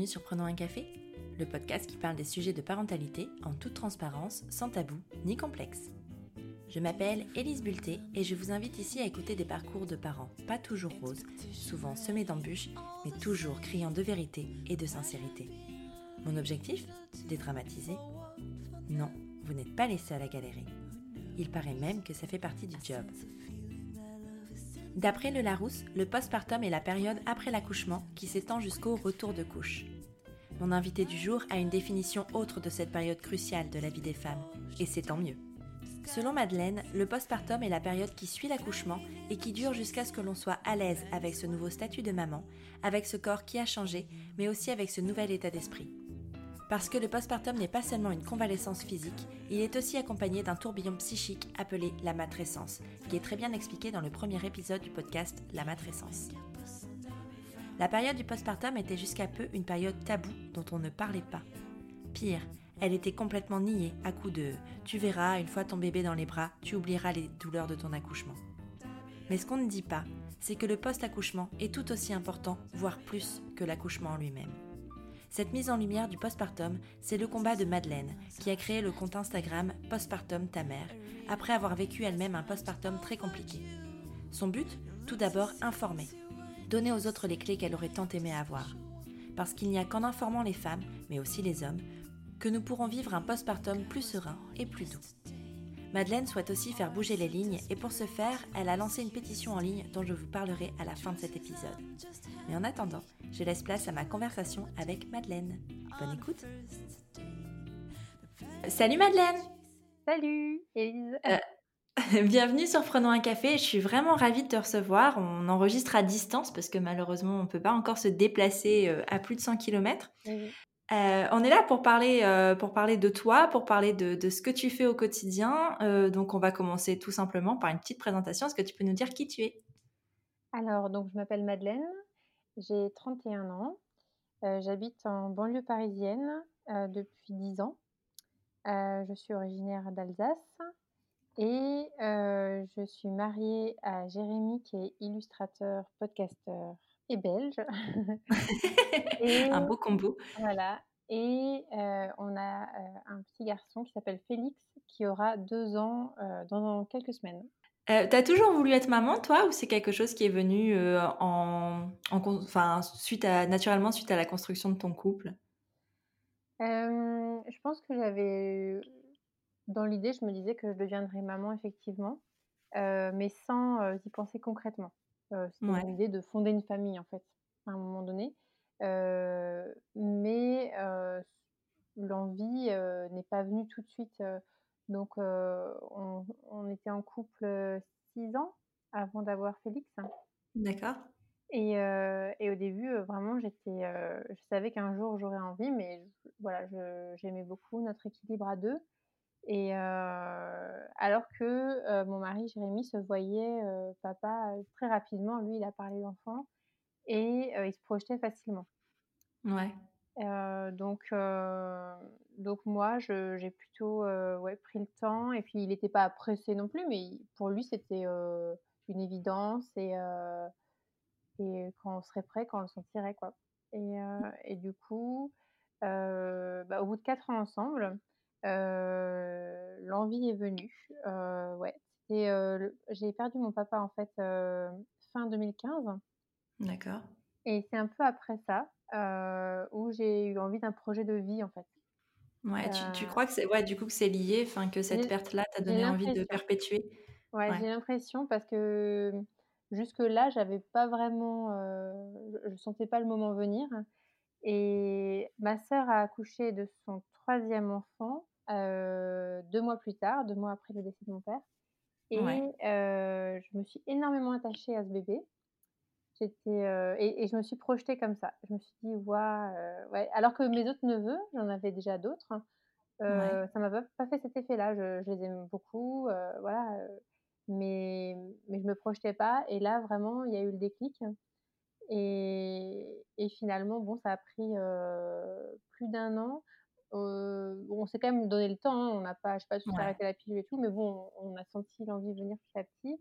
bienvenue sur Prenons un café, le podcast qui parle des sujets de parentalité en toute transparence, sans tabou ni complexe. Je m'appelle Élise Bulté et je vous invite ici à écouter des parcours de parents pas toujours roses, souvent semés d'embûches, mais toujours criant de vérité et de sincérité. Mon objectif Dédramatiser? Non, vous n'êtes pas seuls à galérer. Il paraît même que ça fait partie du job. D'après le Larousse, le postpartum est la période après l'accouchement qui s'étend jusqu'au retour de couche. Mon invité du jour a une définition autre de cette période cruciale de la vie des femmes, et c'est tant mieux. Selon Madeleine, le postpartum est la période qui suit l'accouchement et qui dure jusqu'à ce que l'on soit à l'aise avec ce nouveau statut de maman, avec ce corps qui a changé, mais aussi avec ce nouvel état d'esprit. Parce que le postpartum n'est pas seulement une convalescence physique, il est aussi accompagné d'un tourbillon psychique appelé la matrescence, qui est très bien expliqué dans le premier épisode du podcast La matrescence. La période du postpartum était jusqu'à peu une période taboue dont on ne parlait pas. Pire, elle était complètement niée à coup de tu verras, une fois ton bébé dans les bras, tu oublieras les douleurs de ton accouchement. Mais ce qu'on ne dit pas, c'est que le post-accouchement est tout aussi important, voire plus que l'accouchement en lui-même. Cette mise en lumière du postpartum, c'est le combat de Madeleine, qui a créé le compte Instagram Postpartum ta mère, après avoir vécu elle-même un postpartum très compliqué. Son but Tout d'abord informer. Donner aux autres les clés qu'elle aurait tant aimé avoir. Parce qu'il n'y a qu'en informant les femmes, mais aussi les hommes, que nous pourrons vivre un postpartum plus serein et plus doux. Madeleine souhaite aussi faire bouger les lignes et pour ce faire, elle a lancé une pétition en ligne dont je vous parlerai à la fin de cet épisode. Mais en attendant, je laisse place à ma conversation avec Madeleine. Bonne écoute Salut Madeleine Salut Elise euh, Bienvenue sur Prenons un café, je suis vraiment ravie de te recevoir. On enregistre à distance parce que malheureusement on ne peut pas encore se déplacer euh, à plus de 100 km. Euh, on est là pour parler, euh, pour parler de toi, pour parler de, ce que tu fais au quotidien. Euh, donc, on va commencer tout simplement par une petite présentation. Est-ce que tu peux nous dire qui tu es? Alors, donc, je m'appelle Madeleine, j'ai 31 ans, j'habite en banlieue parisienne depuis 10 ans. je suis originaire d'Alsace et je suis mariée à Jérémy qui est illustrateur, podcasteur et belge. un beau combo. Voilà. Et on a un petit garçon qui s'appelle Félix, qui aura deux ans dans quelques semaines. Euh, T'as toujours voulu être maman, toi, ou c'est quelque chose qui est venu en, enfin, suite à, naturellement suite à la construction de ton couple? Je pense que j'avais, dans l'idée, je me disais que je deviendrais maman effectivement, mais sans y penser concrètement. C'était l'idée de fonder une famille, en fait, à un moment donné. mais l'envie n'est pas venue tout de suite. donc, on, était en couple six ans avant d'avoir Félix. D'accord. Et, et, au début, vraiment, j'étais, je savais qu'un jour j'aurais envie, mais voilà, j'aimais beaucoup notre équilibre à deux. Et alors que mon mari Jérémy se voyait papa très rapidement, lui il a parlé d'enfant et il se projetait facilement. Ouais. donc, donc moi j'ai plutôt ouais, pris le temps et puis il n'était pas pressé non plus, mais pour lui c'était une évidence et, et quand on serait prêt, quand on le sentirait quoi. Et, et du coup, bah, au bout de quatre ans ensemble, l'envie est venue. ouais, j'ai perdu mon papa en fait fin 2015. D'accord. Et c'est un peu après ça où j'ai eu envie d'un projet de vie en fait. Ouais, tu, crois que c'est ouais, du coup que c'est lié, enfin que cette perte-là t'a donné envie de perpétuer? Ouais, j'ai l'impression parce que jusque là, j'avais pas vraiment, je, je, sentais pas le moment venir. Et ma sœur a accouché de son troisième enfant deux mois plus tard, deux mois après le décès de mon père. Et je me suis énormément attachée à ce bébé. J'étais et, je me suis projetée comme ça. Je me suis dit, waouh, ouais. Alors que mes autres neveux, j'en avais déjà d'autres. Hein, ça m'a pas, fait cet effet-là. Je, je, les aime beaucoup, voilà. mais mais je me projetais pas. Et là, vraiment, il y a eu le déclic. Et, et finalement, bon, ça a pris plus d'un an on s'est quand même donné le temps, hein, on n'a pas, je sais pas, tout arrêté la pilule et tout, mais bon, on, a senti l'envie venir petit à petit.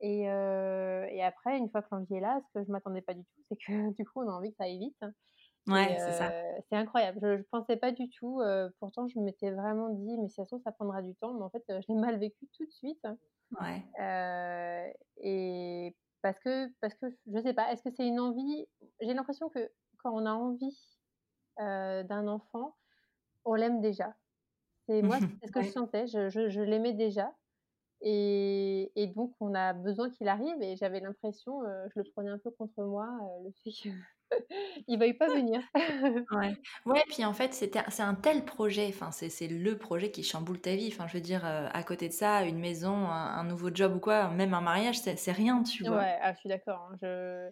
Et, et, après, une fois que l'envie est là, ce que je m'attendais pas du tout, c'est que du coup, on a envie que ça aille vite. Ouais, c'est ça. c'est incroyable. Je ne pensais pas du tout, pourtant je m'étais vraiment dit: «Mais si ça se trouve, ça prendra du temps», mais en fait, je l'ai mal vécu tout de suite. Ouais. et parce que parce que je sais pas, est-ce que c'est une envie? J'ai l'impression que quand on a envie, d'un enfant, on l'aime déjà. C'est moi, c'est ce que je sentais, je je je l'aimais déjà et et donc on a besoin qu'il arrive et j'avais l'impression, je le prenais un peu contre moi, le fait qu'il veuille pas venir. Ouais. Ouais, puis en fait, c'est un tel projet, enfin, c'est le projet qui chamboule ta vie. Enfin, je veux dire, heu, à côté de ça, une maison, un un nouveau job ou quoi, même un mariage, c'est c'est rien, tu vois? Ouais, ah, je suis d'accord, hein, je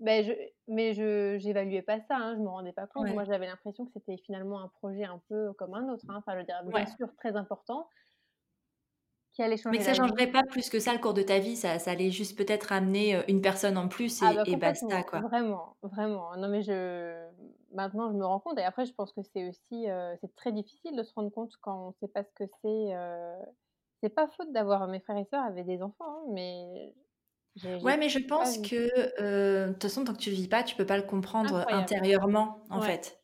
beh, je mais je j'évaluais pas ça, hein, je me rendais pas compte. Ouais. Moi, j'avais l'impression que c'était finalement un projet un peu comme un autre, hein. Enfin, je veux dire, bien Ouais. sûr, très important qui allait Mais changer que ça changerait pas plus que ça le cours de ta vie, ça ça allait juste peut-être amener, une personne en plus Ah et bah et basta, quoi. vraiment, vraiment. Non mais je maintenant je me rends compte et après je pense que c'est aussi, c'est très difficile de se rendre compte quand on sait pas ce que c'est, heu, c'est pas faute d'avoir mes frères et sœurs avaient des enfants, hein, mais j'ai j'ai Ouais, mais je pas pense vu. que, heu, de toute façon, tant que tu le vis pas, tu peux pas le comprendre Incroyable. intérieurement, en Ouais, fait.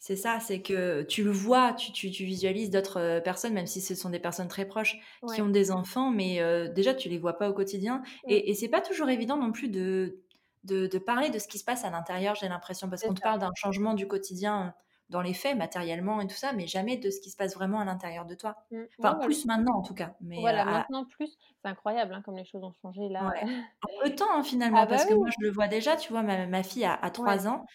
C'est ça, c'est que tu le vois, tu tu tu visualises d'autres, heu, personnes, même si ce sont des personnes très proches, qui ouais. ont des enfants, mais heu, déjà tu les vois pas au quotidien Mmh, et et c'est pas toujours évident non plus de de de parler de ce qui se passe à l'intérieur, j'ai l'impression. Parce c'est qu'on te ça. parle d'un changement du quotidien, dans les faits, matériellement et tout ça, mais jamais de ce qui se passe vraiment à l'intérieur de toi. Mmh. Enfin, plus maintenant en tout cas, mais Voilà, à maintenant plus, c'est incroyable, hein, comme les choses ont changé là. ouais, en peu de temps, hein, Ah finalement, bah parce que moi je le vois déjà, tu vois, ma ma fille a a Ouais, 3 ans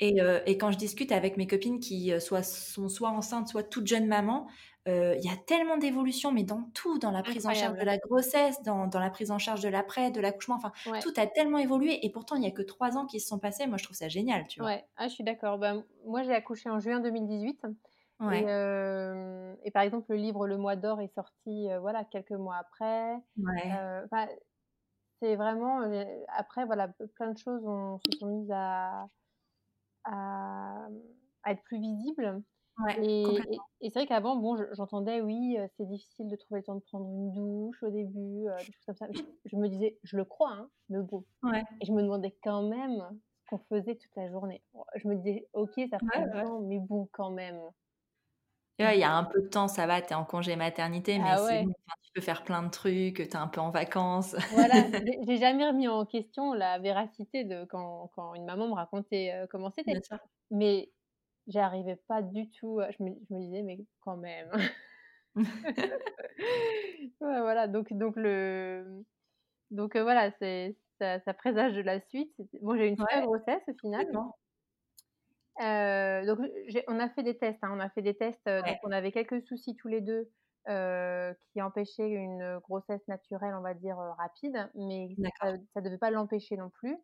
et heu et quand je discute avec mes copines qui, soit sont soit enceintes, soit toutes jeunes mamans, il y a tellement d'évolution, mais dans tout, dans la prise en charge de la grossesse, dans dans la prise en charge de l'après, de l'accouchement, enfin, Ouais, tout a tellement évolué et pourtant il y a que 3 ans qui se sont passés. Moi, je trouve ça génial, tu vois? ouais. Ah, je suis d'accord. Bah, moi j'ai accouché en juin 2018 Et Ouais, et par exemple, le livre Le Mois d'or est sorti, voilà, quelques mois après. ouais, enfin, c'est vraiment, après voilà, plein de choses ont se sont mises à à, à être plus visibles ouais, et et complètement. et c'est vrai qu'avant, bon, je j'entendais: «Oui, c'est difficile de trouver le temps de prendre une douche au début», des choses comme ça. Je je me disais: «Je le crois, hein, mais bon» Ouais, et je me demandais quand même ce qu'on faisait toute la journée. Je me disais: «OK, ça prend ouais, du temps, mais bon, quand même». Il y a un peu de temps, ça va, tu es en congé maternité, mais Ah c'est bon, tu peux faire plein de trucs, tu es un peu en vacances. Voilà, j'ai jamais remis en question la véracité de quand quand une maman me racontait, comment c'était. Bien sûr. Mais j'arrivais pas du tout, je me je me disais: «Mais quand même». Ouais, voilà, donc donc le donc voilà, c'est ça ça présage de la suite. Bon, j'ai eu une Ouais, grossesse au final. donc on a fait des tests, hein, on a fait des tests, Ouais, donc on avait quelques soucis tous les 2 heu, qui empêchaient une, grossesse naturelle, on va dire, rapide, mais ça ça devait pas l'empêcher non plus.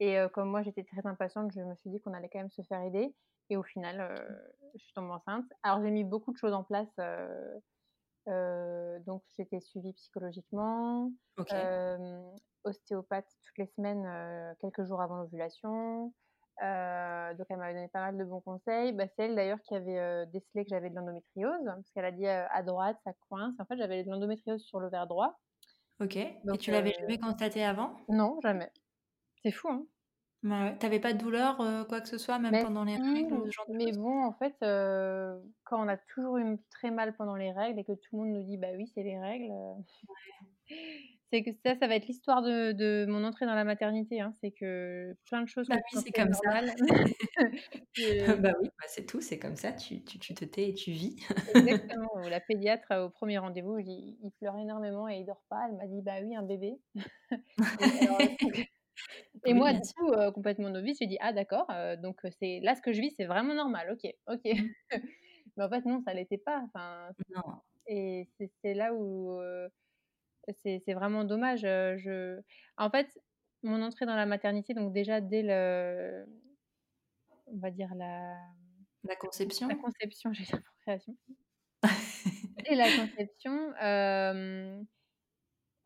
Et comme moi j'étais très impatiente, je me suis dit qu'on allait quand même se faire aider et au final, heu, je suis tombée enceinte. Alors j'ai mis beaucoup de choses en place, heu heu, donc j'étais suivie psychologiquement, ostéopathe toutes les semaines, quelques jours avant l'ovulation. Donc elle m'avait donné pas mal de bons conseils. Bah, c'est elle d'ailleurs qui avait, décelé que j'avais de l'endométriose, parce qu'elle a dit, «À droite, ça coince». En fait, j'avais de l'endométriose sur l'ovaire droit, OK et donc tu l'avais jamais constaté avant? non, jamais. C'est fou, hein? Ouais. Tu avais pas de douleur, heu, quoi que ce soit, même pendant les règles ou ce genre de mais choses? bon, en fait, heu, quand on a toujours eu très mal pendant les règles et que tout le monde nous dit: «Bah oui, c'est les règles», heu, c'est que ça, ça va être l'histoire de de mon entrée dans la maternité, hein. C'est que plein de choses Bah oui, c'est comme ça. Bah oui, bah c'est tout, c'est comme ça, tu tu tu te tais et tu vis. exactement, la pédiatre, au premier rendez-vous, il il pleure énormément et il dort pas. Elle m'a dit: «Bah oui, un bébé» alors et Oui, moi, du coup, heu, complètement novice, j'ai dit: «Ah d'accord, donc c'est là, ce que je vis, c'est vraiment normal. OK, OK». Mmh. Mais en fait, non, ça l'était pas, enfin Non. Et c'est là où, heu, c'est vraiment dommage, je en fait, mon entrée dans la maternité, donc déjà dès le on va dire la La la conception? conception, j'allais dire procréation. Dès la conception,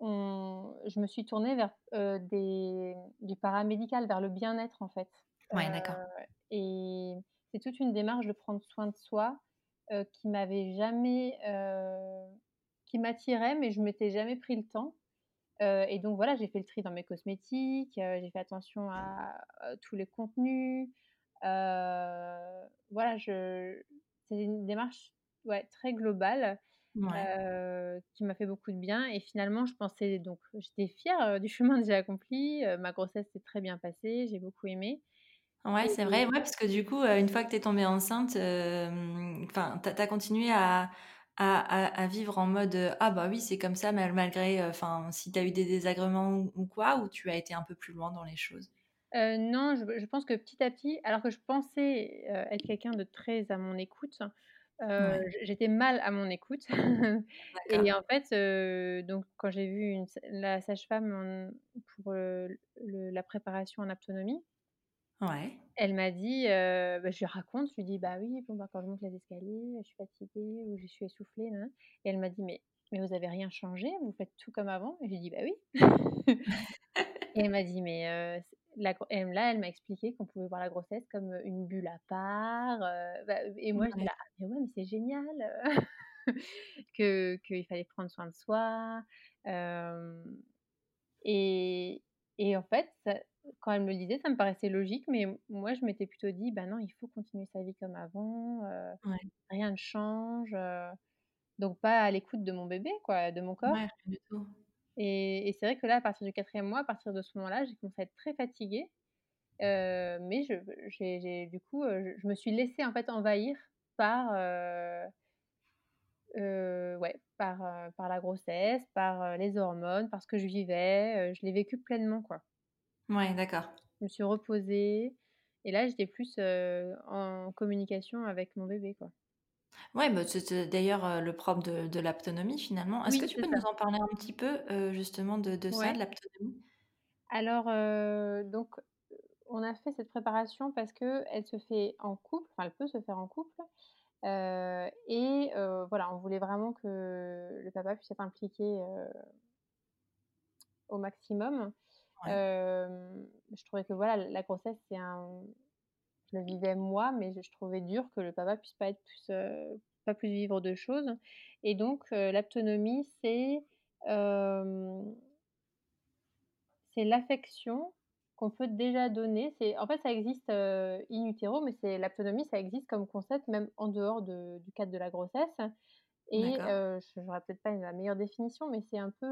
on je me suis tournée vers, des du paramédical, vers le bien-être, en fait. Ouais, d'accord. et c'est toute une démarche de prendre soin de soi, qui m'avait jamais, qui m'attirait, mais je m'étais jamais pris le temps. Et donc voilà, j'ai fait le tri dans mes cosmétiques, j'ai fait attention à, tous les contenus, voilà, c'est une démarche, ouais, très globale, Ouais. heu, qui m'a fait beaucoup de bien et finalement je pensais donc j'étais fière, heu, du chemin que j'ai accompli, heu, ma grossesse s'est très bien passée, j'ai beaucoup aimé Ouais, c'est vrai, ouais, parce que du coup, une fois que tu es tombée enceinte, enfin, tu as continué à à à vivre en mode, «Ah bah oui, c'est comme ça mal malgré, heu» enfin, si tu as eu des désagréments ou ou quoi, ou tu as été un peu plus loin dans les choses? Non, je je pense que petit à petit, alors que je pensais, être quelqu'un de très à mon écoute, Ouais, j'étais mal à mon écoute et en fait, donc quand j'ai vu une la sage-femme pour, le la préparation en autonomie, Ouais. elle m'a dit, bah, je lui raconte, je lui dis: «Bah oui, bon, bah, quand je monte les escaliers, je suis fatiguée ou je suis essoufflée, nin nin» et elle m'a dit: «Mais mais vous avez rien changé? Vous faites tout comme avant?» et j'ai dit: «Bah oui». Et elle m'a dit: «Mais, la gro» et là, elle m'a expliqué qu'on pouvait voir la grossesse comme, une bulle à part, bah, et moi j'étais Ouais, là: «Ah mais ouais, mais c'est génial, heu!» que qu'il fallait prendre soin de soi, et et en fait, ça quand elle me le disait, ça me paraissait logique, mais moi je m'étais plutôt dit: «Bah non, il faut continuer sa vie comme avant, ouais, rien ne change», donc pas à l'écoute de mon bébé quoi, de mon corps ouais, rien du tout. Et et c'est vrai que là, à partir du quatrième mois, à partir de ce moment-là, j'ai commencé à être très fatiguée Heu, mais je j'ai du coup, heu, je je me suis laissée en fait envahir par, heu, ouais, par, par la grossesse, par, les hormones, par ce que je vivais, je l'ai vécu pleinement, quoi. Ouais, d'accord. Je me suis reposée et là, j'étais plus, en communication avec mon bébé, quoi. Ouais, bah, c'était d'ailleurs, le propre de de l'autonomie finalement. Est-ce que Oui, tu c'est peux ça. nous en parler un petit peu, justement de de ça, de Ouais. l'autonomie? Alors, heu, donc, on a fait cette préparation parce qu'elle se fait en couple, enfin, elle peut se faire en couple Heu et heu, voilà, on voulait vraiment que le papa puisse être impliqué, heu, au maximum. Ouais, Hem, je trouvais que voilà, la grossesse, c'est un je le vivais moi, mais je je trouvais dur que le papa puisse pas être plus, heu, pas plus vivre de choses. Et donc heu, l'autonomie, c'est, c'est l'affection qu'on peut déjà donner. C'est en fait, ça existe, heu, in utero, mais c'est l'autonomie, ça existe comme concept même en dehors de du cadre de la grossesse. Et je j'aurais peut-être pas la meilleure définition, mais c'est un peu,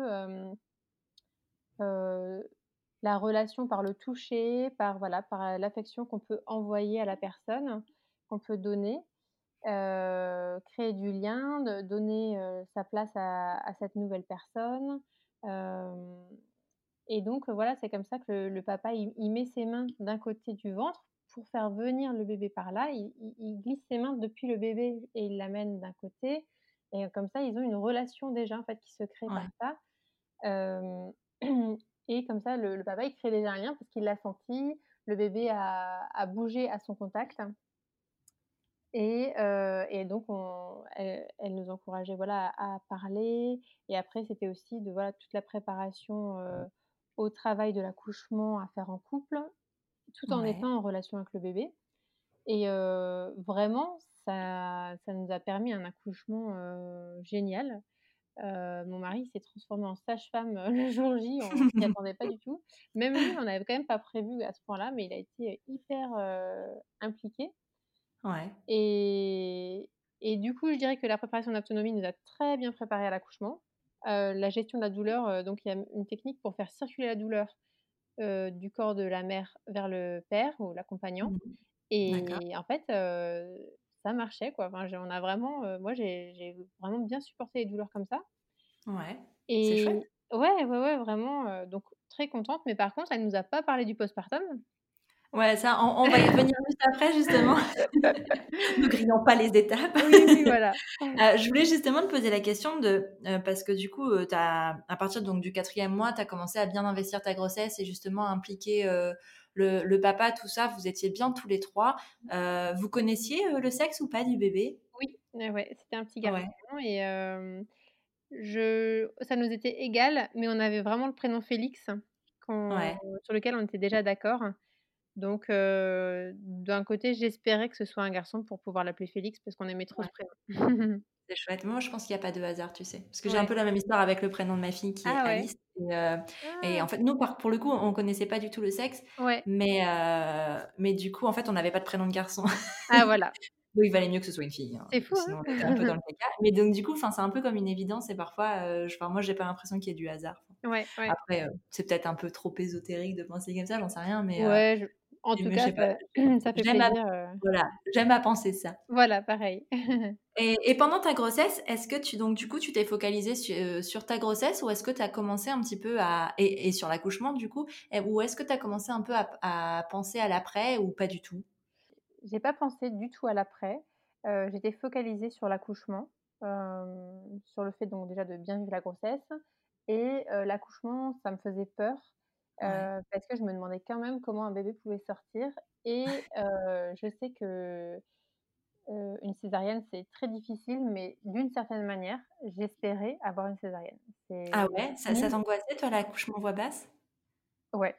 la relation par le toucher, par voilà, par, l'affection qu'on peut envoyer à la personne, qu'on peut donner, créer du lien, de donner, sa place à à cette nouvelle personne, et donc voilà, c'est comme ça que le le papa, il il met ses mains d'un côté du ventre pour faire venir le bébé par là. Il il il glisse ses mains depuis le bébé et il l'amène d'un côté et comme ça, ils ont une relation déjà, en fait, qui se crée par ça. Et comme ça, le le papa, il crée déjà un lien parce qu'il l'a senti, le bébé a a bougé à son contact. Et et donc on elle elle nous encourageait, voilà, à à parler. Et après c'était aussi de, voilà, toute la préparation, heu, au travail de l'accouchement à faire en couple, tout en ouais, étant en relation avec le bébé. Et heu, vraiment ça ça nous a permis un accouchement, génial. Heu, mon mari s'est transformé en sage-femme, heu, le jour J, on s'y attendait pas du tout. Même lui, on n'avait quand même pas prévu à ce point-là, mais il a été, hyper, heu, impliqué. Ouais, et et du coup, je dirais que la préparation d'autonomie nous a très bien préparés à l'accouchement. La gestion de la douleur, donc il y a une technique pour faire circuler la douleur, du corps de la mère vers le père ou l'accompagnant. Mmh. Et en fait, ça marchait quoi. Enfin, on a vraiment, heu, moi j'ai vraiment bien supporté les douleurs comme ça ouais, c'est chouette. et ouais, ouais, ouais, vraiment, heu, donc très contente, mais par contre, elle nous a pas parlé du postpartum. Ouais, ça, on on va y revenir juste après justement. Ne grillons pas les étapes. Oui, oui, voilà. Heu, je voulais justement te poser la question de, parce que du coup, tu à partir donc du quatrième mois, tu as commencé à bien investir ta grossesse et justement impliquer, le le papa, tout ça. Vous étiez bien tous les 3. Heu, vous connaissiez, heu, le sexe ou pas du bébé? Oui, ouais, ouais, c'était un petit garçon Ouais, et je ça nous était égal, mais on avait vraiment le prénom Félix ouais, sur lequel on était déjà d'accord. Donc d'un côté, j'espérais que ce soit un garçon pour pouvoir l'appeler Félix parce qu'on aimait trop ouais. ce prénom. C'est chouette. Moi, je pense qu'il y a pas de hasard, tu sais? Parce que j'ai un peu la même histoire avec le prénom de ma fille qui est Ah ouais? Alice et et Ah! en fait, nous, par pour le coup, on connaissait pas du tout le sexe, Ouais. mais heu, mais du coup, en fait, on n'avait pas de prénom de garçon. Ah voilà. Donc il valait mieux que ce soit une fille, hein, C'est fou, sinon hein? un peu dans le caca. Mais donc du coup, c'est un peu comme une évidence et parfois, heu, je moi, j'ai pas l'impression qu'il y ait du hasard. Ouais. Après, heu, c'est peut-être un peu trop ésotérique de penser comme ça, j'en sais rien, mais je en tout cas, ça ça fait J'aime à plaisir, heu voilà, j'aime à penser ça. voilà, pareil. Et et pendant ta grossesse, est-ce que tu donc du coup, tu t'es focalisée heu, sur ta grossesse ou est-ce que tu as commencé un petit peu à et et sur l'accouchement du coup, ou est-ce que tu as commencé un peu à à penser à l'après ou pas du tout? J'ai pas pensé du tout à l'après. Heu, j'étais focalisée sur l'accouchement, hem, sur le fait donc déjà de bien vivre la grossesse et l'accouchement, ça me faisait peur, Ouais. heu, parce que je me demandais quand même comment un bébé pouvait sortir et heu, je sais que, heu, une césarienne, c'est très difficile, mais d'une certaine manière, j'espérais avoir une césarienne. Ah ouais? Ça ça t'angoissait toi l'accouchement voix basse? ouais.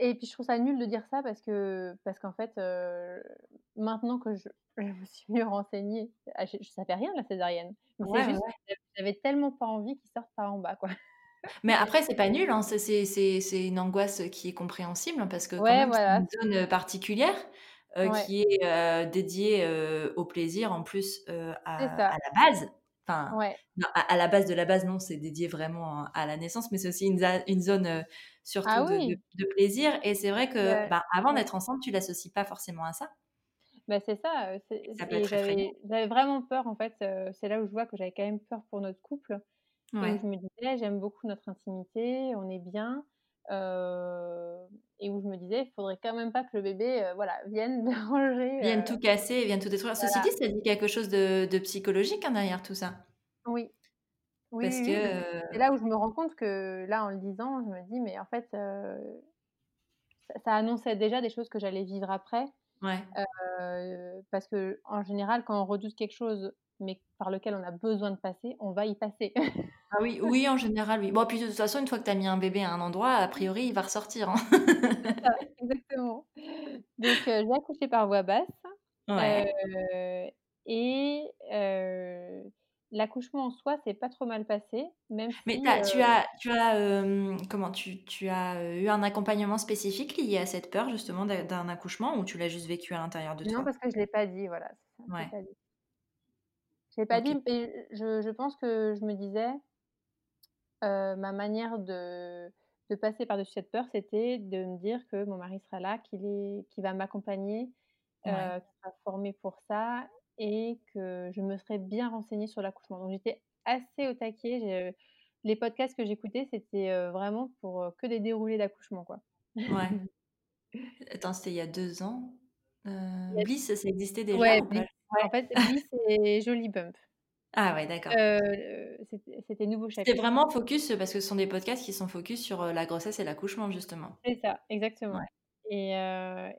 Et puis je trouve ça nul de dire ça parce que parce qu'en fait, maintenant que je je me suis mieux renseignée, je je savais rien de la césarienne, Ouais, ouais, j'avais tellement pas envie qu'il sorte par en bas, quoi. Mais après, c'est pas nul, hein, c'est c'est c'est c'est une angoisse qui est compréhensible, hein, parce que quand Ouais, même, c'est voilà, une zone, particulière, ouais, qui est, heu, dédiée, heu, au plaisir en plus, c'est à à ça, la base. Enfin, ouais. non, à à la base de la base, non, c'est dédié vraiment à la naissance, mais c'est aussi une za une zone, surtout Ah de de oui, de plaisir. Et c'est vrai que, bah, avant ouais, d'être enceinte, tu l'associes pas forcément à ça. Bah, c'est ça, c'est ça peut et être effrayant. j'avais j'avais vraiment peur en fait, c'est là où je vois que j'avais quand même peur pour notre couple Ouais. je me disais: «J'aime beaucoup notre intimité, on est bien», heu et où je me disais: «Il faudrait quand même pas que le bébé, heu, voilà, vienne déranger», Viennent heu, tout casser, viennent tout détruire. Ceci voilà. dit, ça dit quelque chose de de psychologique, hein, derrière tout ça. Oui. Oui, Parce oui, que, oui, c'est là où je me rends compte que là, en le disant, je me dis: «Mais en fait, ça ça annonçait déjà des choses que j'allais vivre après». ouais. Parce qu'en général, quand on redoute quelque chose, mais par lequel on a besoin de passer, on va y passer. Ah oui, oui, en général, oui. Bon, puis de toute façon, une fois que tu as mis un bébé à un endroit, a priori, il va ressortir, hein. C'est exactement. Donc heu, j'ai accouché par voie basse, Ouais. et heu, l'accouchement en soi s'est pas trop mal passé, même Mais tu si, as tu as tu as, comment? Tu tu as, eu un accompagnement spécifique lié à cette peur justement d'un accouchement ou tu l'as juste vécu à l'intérieur de non, toi? parce que je l'ai pas dit, voilà, c'est ça, Ouais. Je l'ai pas dit et je je pense que je me disais Heu, ma manière de de passer par-dessus cette peur, c'était de me dire que mon mari sera là, qu'il est qu'il va m'accompagner, Ouais, heu, qu'il sera formé pour ça et que je me serais bien renseignée sur l'accouchement. Donc j'étais assez au taquet, je les podcasts que j'écoutais, c'était, heu, vraiment pour, que des déroulés d'accouchement, quoi. ouais. Attends, c'était il y a 2 ans? Bliss, ça existait déjà ouais, ou pas? Bliss. Ouais. En fait, Bliss et Joli Bump. Ah ouais, d'accord. Heu, c'était c'était Nouveau C'était chapitre. vraiment focus, parce que ce sont des podcasts qui sont focus sur, la grossesse et l'accouchement justement. C'est ça, exactement Ouais, et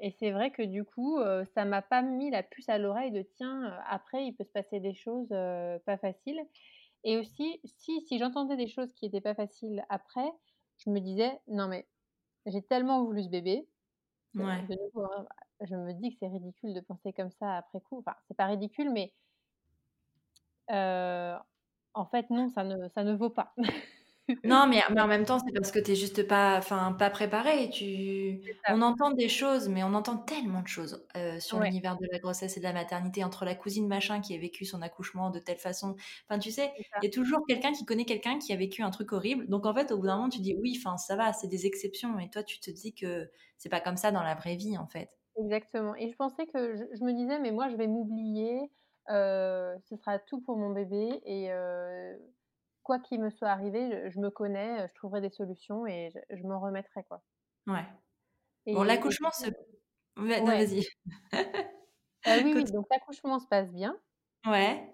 et c'est vrai que du coup, ça m'a pas mis la puce à l'oreille de: «Tiens, après il peut se passer des choses, pas faciles» et aussi si si j'entendais des choses qui étaient pas faciles après, je me disais: «Non mais j'ai tellement voulu ce bébé», ouais. de nouveau, hein, je me dis que c'est ridicule de penser comme ça après coup, enfin c'est pas ridicule mais en fait non, ça ne ça ne vaut pas. Non, mais mais en même temps, c'est parce que tu es juste pas enfin, pas préparé. Tu on entend des choses, mais on entend tellement de choses, sur ouais, l'univers de la grossesse et de la maternité, entre la cousine machin qui a vécu son accouchement de telle façon. Enfin, tu sais, il y a toujours quelqu'un qui connaît quelqu'un qui a vécu un truc horrible. Donc en fait, au bout d'un moment, tu dis: «Oui, enfin, ça va, c'est des exceptions» et toi, tu te dis que c'est pas comme ça dans la vraie vie, en fait. exactement et je pensais que je je me disais: «Mais moi je vais m'oublier, ce sera tout pour mon bébé et quoi qu'il me soit arrivé, je je me connais, heu, je trouverai des solutions et je je m'en remettrai, quoi» Ouais. Bon, et du l'accouchement se ouais, non, vas-y. heu, oui, oui, donc l'accouchement se passe bien, ouais,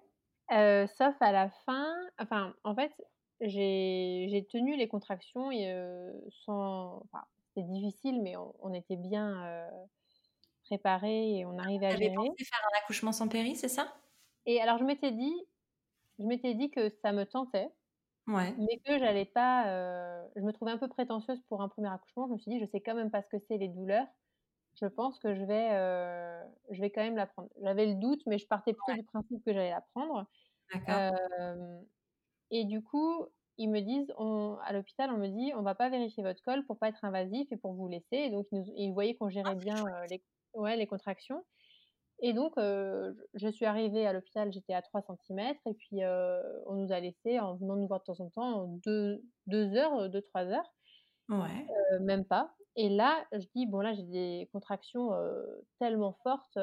heu, sauf à la fin enfin, en fait, j'ai j'ai tenu les contractions et heu, sans enfin, c'était difficile mais on on était bien, heu, préparés et on arrivait à gérer. pensé faire un accouchement sans péri, c'est ça? et alors je m'étais dit je m'étais dit que ça me tentait Ouais, Mais que j'allais pas, heu, je me trouvais un peu prétentieuse pour un premier accouchement. Je me suis dit: «Je sais quand même pas ce que c'est les douleurs. Je pense que je vais, heu, je vais quand même la prendre». J'avais le doute, mais je partais plutôt du principe que j'allais la prendre D'accord. Hem et du coup, ils me disent on à l'hôpital, on me dit: «On va pas vérifier votre col pour pas être invasif et pour vous laisser» et donc ils nous ils voyaient qu'on Ah, gérait c'est bien, chouette. les ouais, les contractions et donc heu, je suis arrivée à l'hôpital, j'étais à 3 centimètres et puis, heu, on nous a laissés en venant nous voir de temps en temps, deux 2 heures, heu, 2-3 heures, Ouais. heu, même pas et là, je dis: «Bon là, j'ai des contractions, tellement fortes»,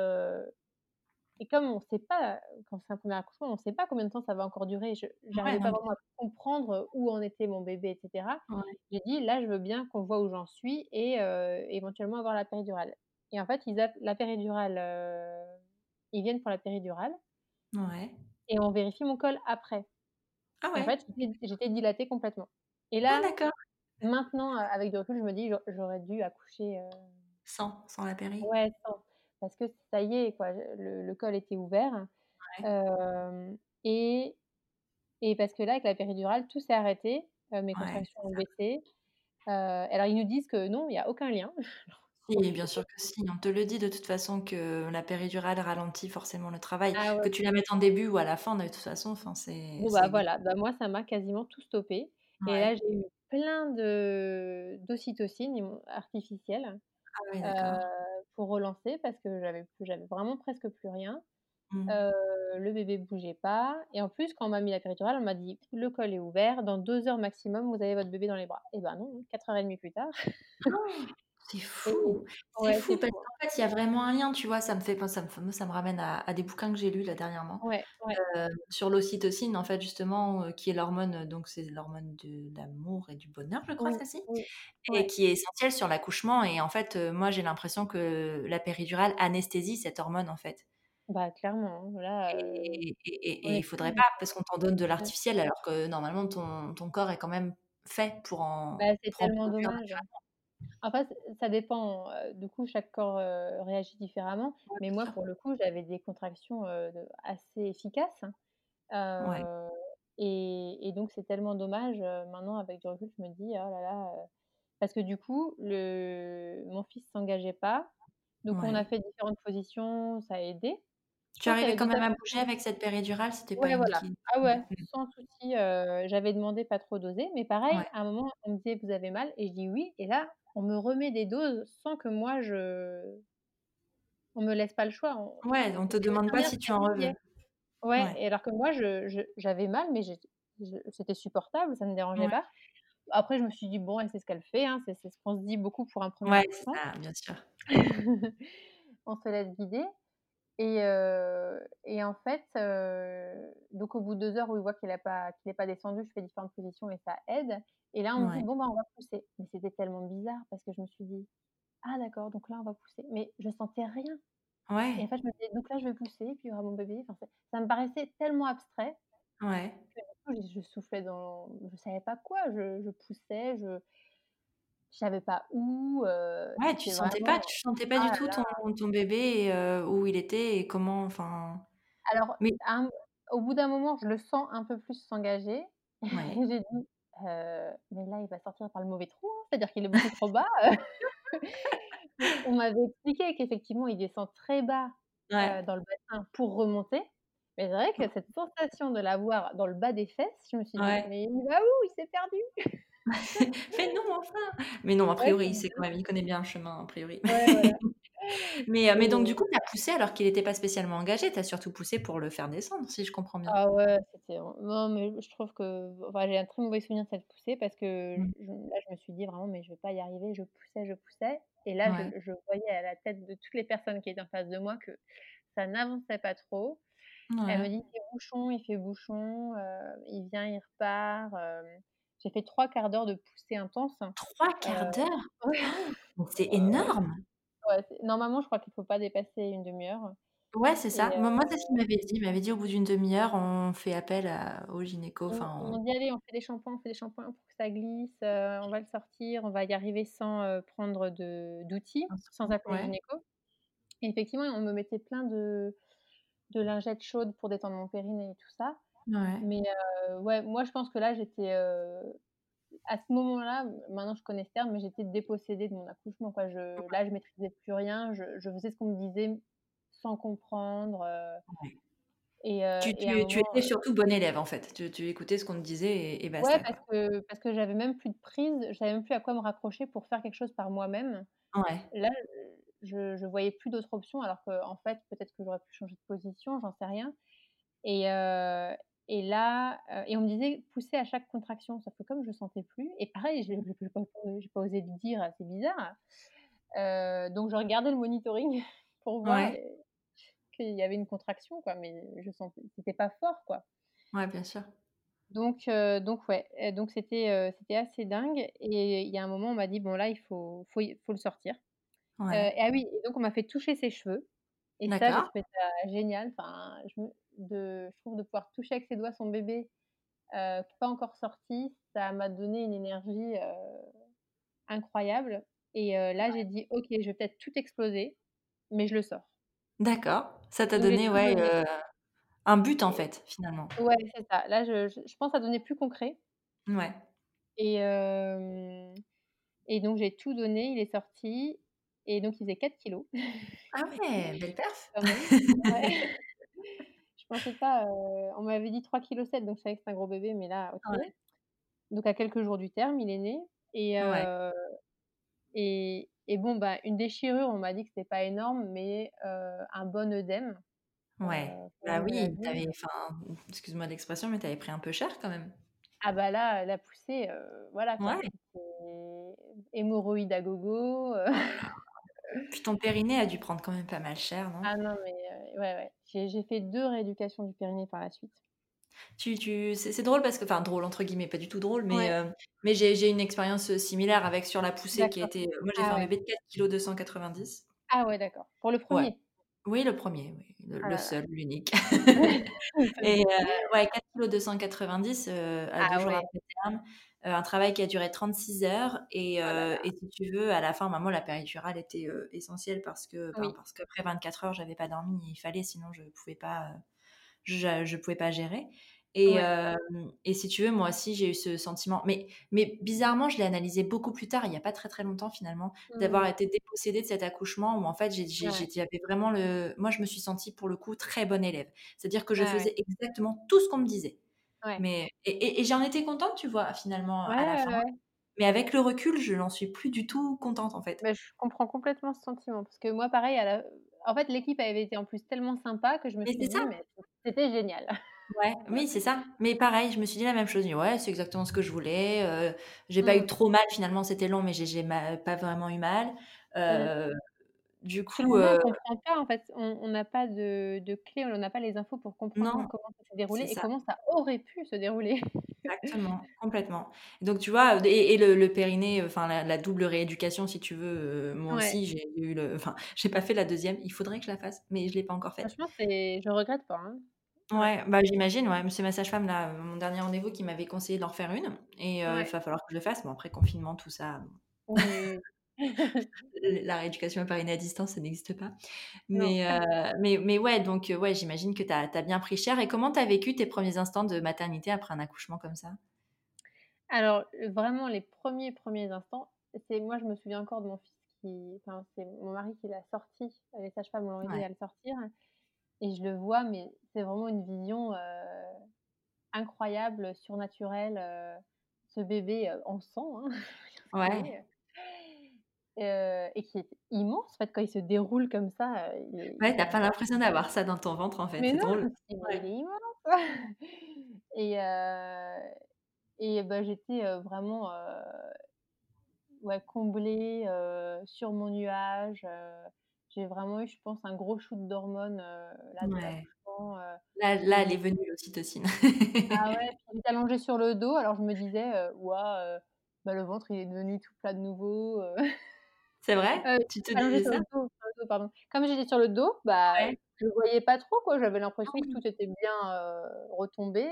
et comme on sait pas, quand c'est un premier accouchement, on sait pas combien de temps ça va encore durer. Je Ouais, non, pas vraiment à comprendre, où en était mon bébé et cetera. ouais, J'ai dit: «Là, je veux bien qu'on voit où j'en suis et éventuellement avoir la péridurale» et en fait, ils la péridurale, heu, ils viennent pour la péridurale ouais. et on vérifie mon col après Ah et en ouais? fait, j'étais dilatée complètement et Ah là, d'accord. maintenant, heu, avec du recul, je me dis: «J'au j'aurais dû accoucher, heu, Sans sans la péri? ouais, sans» parce que ça y est, quoi, le le col était ouvert, Ouais. et Et parce que là, avec la péridurale, tout s'est arrêté, mes Ouais, contractions ont baissé. Alors ils nous disent que non, il y a aucun lien. Si, bien sûr choquée. que si, on te le dit de toute façon que la péridurale ralentit forcément le travail. Ah ouais. Que tu la mettes en début ou à la fin, de toute façon, enfin, c'est Bon, bah, voilà, bah, moi, ça m'a quasiment tout stoppé et là, j'ai eu plein de d'ocytocine, artificielle, Ah oui, pour relancer parce que j'avais vraiment presque plus rien. Mmh. Le bébé bougeait pas et en plus, quand on m'a mis la péridurale, on m'a dit: «Le col est ouvert, dans 2 heures maximum, vous avez votre bébé dans les bras» et ben non, 4 heures et demie plus tard C'est fou! C'est fou c'est parce fou, hein. qu'en fait, il y a vraiment un lien, tu vois? Ça me fait ça me ça ramène à à des bouquins que j'ai lus là dernièrement, Ouais, ouais. heu, sur l'ocytocine en fait justement, heu, qui est l'hormone, donc c'est l'hormone de l'amour et du bonheur, je crois, celle-ci? oui, Et qui est essentielle sur l'accouchement et en fait, heu, moi j'ai l'impression que la péridurale anesthésie cette hormone en fait Bah, clairement, hein, là, et et et et il faudrait pas parce qu'on t'en donne de l'artificiel alors que normalement ton ton corps est quand même fait pour en Bah, c'est tellement dommage. naturellement. En fait, ça dépend, du coup, chaque corps, réagit différemment, Ouais, mais bien moi, sûr. pour le coup, j'avais des contractions, de assez efficaces, Ouais, heu et et donc c'est tellement dommage, maintenant avec du recul, je me dis: «Oh là là», parce que du coup, le mon fils s'engageait pas, donc on a ouais. fait différentes positions, ça a aidé. Tu arrivais quand même à bouger avec cette péridurale? C'était pas Ouais, voilà. Ah ouais, mmh, sans souci, heu, j'avais demandé pas trop doser, mais pareil, ouais. à un moment, on me disait: «Vous avez mal?» et je dis: «Oui» et là, on me remet des doses sans que moi je on me laisse pas le choix. On Ouais, on te demande pas si tu en vérifiait. Ouais Ouais, et alors que moi, je je j'avais mal, mais c'était supportable, ça me dérangeait pas. Après, je me suis dit: «Bon, elle sait ce qu'elle fait, hein», c'est c'est ce qu'on se dit beaucoup pour un premier Ouais, c'est ça, bien sûr. On se laisse guider Et heu et en fait, heu, donc au bout de 2 heures où il voit qu'il a pas est pas descendu, je fais différentes positions et ça aide et là, on me dit: Ouais, «Bon, bah, on va pousser». Mais c'était tellement bizarre parce que je me suis dit: «Ah d'accord, donc là, on va pousser». Mais je sentais rien et en ouais, fait, je me disais: «Donc là, je vais pousser et puis il y aura mon bébé». Enfin, ça ça me paraissait tellement abstrait ouais. que du coup, je je soufflais dans je savais pas quoi, je je poussais, je je savais pas où, heu, Ouais, tu sentais pas tu sentais pas ah du là tout là. ton ton bébé heu, où il était et comment enfin Alors, mais un au bout d'un moment, je le sens un peu plus s'engager ouais. et j'ai dit: «Heu, mais là, il va sortir par le mauvais trou, hein, c'est-à-dire qu'il est beaucoup trop bas, on m'avait expliqué qu'effectivement, il descend très bas, Ouais. dans le bassin pour remonter. Mais c'est vrai que cette sensation de l'avoir dans le bas des fesses, je me suis dit: Ouais. «Mais il va où? Il s'est perdu». «Mais non, enfin!» mais non, a Ouais, priori, c'est quand même, il connaît bien le chemin, a priori. Ouais, voilà Mais heu, mais donc et du coup, tu as poussé alors qu'il était pas spécialement engagé? Tu as surtout poussé pour le faire descendre, si je comprends bien? ah ouais, c'était non, mais je trouve que enfin, j'ai un très mauvais souvenir de cette poussée parce que Mmh. je là, je me suis dit vraiment: «Mais je vais pas y arriver». Je poussais, je poussais et là, je Ouais. je voyais à la tête de toutes les personnes qui étaient en face de moi que ça n'avançait pas trop. Elle me Ouais. dit: «Il fait bouchon, il fait bouchon, heu, il vient, il repart», hem, j'ai fait 3/4 d'heure de poussée intense, Trois heu, quarts d'heure? ouais, c'est énorme! ouais, normalement, je crois qu'il faut pas dépasser une 1/2 heure Ouais, c'est ça. heu Moi c'est ce qu'il m'avait dit. Il m'avait dit: «Au bout d'une demi-heure, on fait appel à au gynéco», enfin on m'ont dit: «Allez, on fait des shampoings, on fait des shampoings pour que ça glisse, heu, on va le sortir, on va y arriver sans, prendre de d'outils, sans appeler le ouais, gynéco» et effectivement, on me mettait plein de de lingettes chaudes pour détendre mon périnée et tout ça, ouais, mais ouais, moi, je pense que là, j'étais, à ce moment-là, maintenant je connais ce terme, mais j'étais dépossédée de mon accouchement, quoi. Je là, je maîtrisais plus rien, je je faisais ce qu'on me disait sans comprendre, ouais. Et Tu et tu moment, étais surtout bonne élève, en fait? Tu tu écoutais ce qu'on te disait et et Ouais, basta, parce quoi? que parce que j'avais même plus de prise, je savais même plus à quoi me raccrocher pour faire quelque chose par moi-même. Ouais, Là, je je voyais plus d'autres options alors qu'en fait, peut-être que j'aurais pu changer de position, j'en sais rien et et là, et on me disait: «Poussez à chaque contraction», sauf que comme je sentais plus et pareil, j'ai j'ai pas osé lui dire, c'est bizarre, donc je regardais le monitoring pour voir ouais, qu'il y avait une contraction quoi, mais je sentais c'était pas fort quoi. ouais, bien sûr. Donc donc ouais donc c'était, c'était assez dingue et il y a un moment, on m'a dit: «Bon là, il faut faut faut le sortir». Ouais, et ah oui et donc on m'a fait toucher ses cheveux et ça, ça génial. Enfin, je me de je trouve de pouvoir toucher avec ses doigts son bébé, heu, pas encore sorti, ça m'a donné une énergie, heu, incroyable et heu, là, j'ai dit: «OK, je vais peut-être tout exploser, mais je le sors». d'accord. Ça t'a donné, ouais, un but, en fait, finalement? ouais, c'est ça. Là, je je je pense à donner plus concret Ouais. et Et donc j'ai tout donné, il est sorti et donc il faisait 4 kilogrammes Ah ouais, belle perf! Ouais, pensais pas, on m'avait dit 3,7 kilogrammes donc je savais que c'était un gros bébé, mais là, OK. Ouais, Donc à quelques jours du terme, il est né et ouais, heu et et bon, bah, une déchirure, on m'a dit que c'était pas énorme, mais un bon œdème, ouais. Bah oui, tu vue. avais enfin, excuse-moi l'expression, mais tu avais pris un peu cher, quand même? Ah bah là, la poussée, voilà quoi, Ouais. hémorroïdes à gogo, Oh. Puis ton périnée a dû prendre quand même pas mal cher, non? ah non mais ouais, ouais. J'ai fait 2 rééducations du périnée par la suite. Tu tu c'est drôle parce que enfin «drôle» entre guillemets, pas du tout drôle, mais Ouais. heu, mais j'ai une expérience, heu, similaire avec sur la poussée qui a été, heu moi j'ai fait Ah un ouais. bébé de 4 kilogrammes 290. Ah ouais, d'accord. Pour le Ouais. 1er? Oui, le 1er, oui, le seul, l'unique. Et heu, ouais 4 kilogrammes 290, heu, à 2 ah jours ouais. après terme, heu, un travail qui a duré 36 heures et si tu veux, à la fin, bah, moi la péridurale était, essentielle parce que, ben, parce qu'après 24 heures, j'avais pas dormi, il fallait sinon je pouvais pas, je je pouvais pas gérer et Ouais. et si tu veux, moi aussi, j'ai eu ce sentiment mais mais bizarrement, je l'ai analysé beaucoup plus tard, il y a pas très, très longtemps finalement, d'avoir Mmh. été dépossédée de cet accouchement où en fait, Ouais. j'avais vraiment le moi, je me suis sentie pour le coup très bonne élève. C'est-à-dire que je ouais. faisais exactement tout ce qu'on me disait. Mais et et et j'en étais contente, tu vois, finalement, à la fin. Mais avec le recul, je n'en suis plus du tout contente, en fait. Bah, je comprends complètement ce sentiment parce que moi pareil à la en fait, l'équipe avait été en plus tellement sympa que je me Mais suis dit: «Mais c'était génial». Ouais, oui, c'est ça. Mais pareil, je me suis dit la même chose. J'ai dit: «Ouais, c'est exactement ce que je voulais», heu, j'ai pas eu Mmh. trop mal finalement, c'était long, mais j'ai j'ai ma pas vraiment eu mal. Mmh. Heu, du coup, on comprend pas en fait, on on n'a pas de de clé, on n'a pas les infos pour comprendre non, comment ça s'est déroulé c'est et ça, comment ça aurait pu se dérouler. exactement, complètement. Donc tu vois, et et le le périnée, enfin la la double rééducation si tu veux, heu, moi Ouais. aussi j'ai eu le enfin, j'ai pas fait la deuxième. il faudrait que je la fasse, mais je l'ai pas encore faite. Franchement, c'est je regrette pas, hein. Ouais. Bah, j'imagine, ouais, c'est ma sage-femme là, mon dernier rendez-vous qui m'avait conseillé d'en refaire une et il Ouais. va falloir que je le fasse. Bon après confinement tout ça, Oui, la rééducation par une à distance, ça n'existe pas. Non. Mais mais mais ouais, donc ouais, j'imagine que tu as tu as bien pris cher et comment tu as vécu tes premiers instants de maternité après un accouchement comme ça? Alors, heu, vraiment les premiers, premiers instants, c'est moi je me souviens encore de mon fils qui enfin, c'est mon mari qui l'a sorti, les sages-femmes l'ont aidé Ouais, à le sortir et je le vois, mais c'est vraiment une vision, heu, incroyable, surnaturelle, heu, ce bébé, heu, en sang, hein, ouais, et qui est immense en fait quand il se déroule comme ça, il ouais, tu as pas l'impression d'avoir ça dans ton ventre en fait, mais c'est non, drôle. me suis dit: «Mais Ouais, il est immense!» et et bah, j'étais, vraiment, Ouais, comblée, sur mon nuage, j'ai vraiment eu, je pense, un gros shoot d'hormones, heu, là, ouais. heu, Là là, elle est venue l'ocytocine. ah ouais, puis allongée sur le dos, alors je me disais, «Waouh, heu, bah, le ventre, il est devenu tout plat de nouveau», C'est vrai? Tu te disais ça? dos dos. Comme j'étais sur le dos, bah, Ouais. je voyais pas trop, quoi, j'avais Ah l'impression que tout était bien, retombé,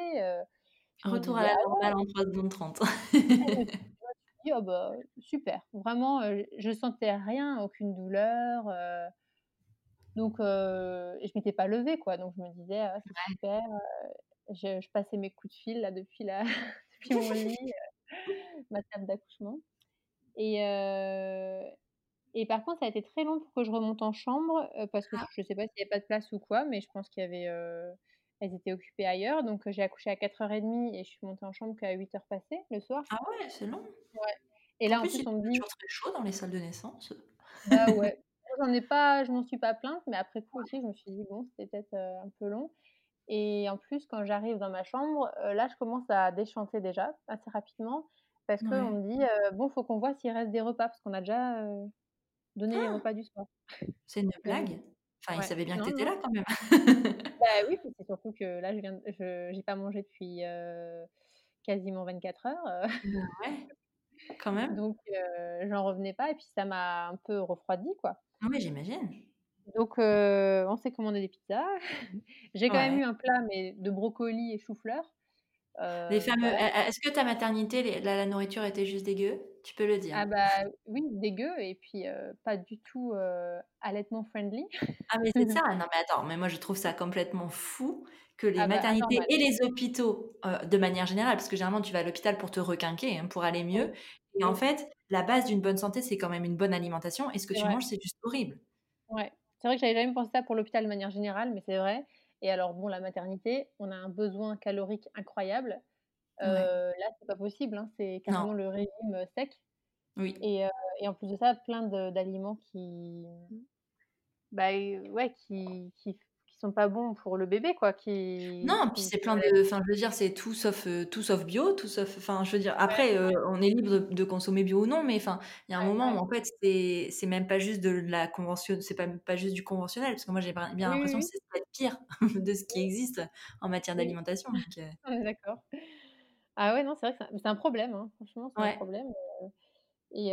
Retour à la «Ah normale en 3 secondes 30. dit: «Ah bah, super». Vraiment, je sentais rien, aucune douleur, Donc je m'étais pas levée quoi, donc je me disais: «Ah c'est super», je je passais mes coups de fil là depuis la depuis mon lit, ma table d'accouchement. Et et par contre ça a été très long pour que je remonte en chambre, parce que Ah, je sais pas s'il y avait pas de place ou quoi, mais je pense qu'il y avait, elles étaient occupées ailleurs, donc j'ai accouché à 4:30 et je suis montée en chambre qu'à 8:00 passées le soir. Ah ouais, c'est long. Ouais et En là, en plus, on me dit toujours très chaud dans les salles de naissance. Bah ouais, j'en ai pas je m'en suis pas plainte, mais après coup aussi, je me suis dit: «Bon, c'était peut-être, heu, un peu long» et en plus, quand j'arrive dans ma chambre, heu, là, je commence à déchanter déjà assez rapidement parce qu'on Ouais. me dit, heu: «Bon, faut qu'on voit s'il reste des repas» parce qu'on a déjà, donné les repas du soir. C'est une blague? Enfin, ils ouais, savaient bien que tu étais non. là quand même? Bah oui, c'est surtout que là, je viens je j'ai pas mangé depuis, quasiment 24 heures, heu, Bah ouais, quand même. donc heu, j'en revenais pas et puis ça m'a un peu refroidie, quoi. Oui, j'imagine. Donc on s'est commandé des pizzas. J'ai quand même eu un plat, mais de brocolis et chou-fleur, Les heu, fameux voilà. est-ce que ta maternité, les la la nourriture était juste dégueu? Tu peux le dire. Ah bah oui, dégueu et puis, heu, pas du tout, heu, allaitement friendly. Ah mais c'est ça, non mais attends, mais moi je trouve ça complètement fou que les Ah bah maternités anormal. et les hôpitaux, heu, de manière générale, parce que généralement tu vas à l'hôpital pour te requinquer, hein, pour aller mieux et en fait, la base d'une bonne santé, c'est quand même une bonne alimentation et ce que tu manges, c'est juste horrible. Ouais. C'est vrai que j'avais jamais pensé ça pour l'hôpital de manière générale, mais c'est vrai et alors bon, la maternité, on a un besoin calorique incroyable. Ouais. là, c'est pas possible, hein, c'est Non, carrément le régime, heu, sec oui. et heu et en plus de ça, plein d'aliments qui Bah, heu, ouais, qui qui qui sont pas bons pour le bébé quoi, qui Non, puis c'est plein de enfin, je veux dire, c'est tout sauf, heu, tout sauf bio, tout sauf enfin, je veux dire, après, heu, on est libre de de consommer bio ou non, mais enfin, il y a un ouais, moment où en fait, c'est c'est même pas juste de la convention c'est pas pas juste du conventionnel, parce que moi j'ai bien oui, l'impression que c'est pire de ce qui existe en matière d'alimentation, on est d'accord. Ah ouais, non, c'est vrai que c'est un problème, hein, franchement, c'est un problème, et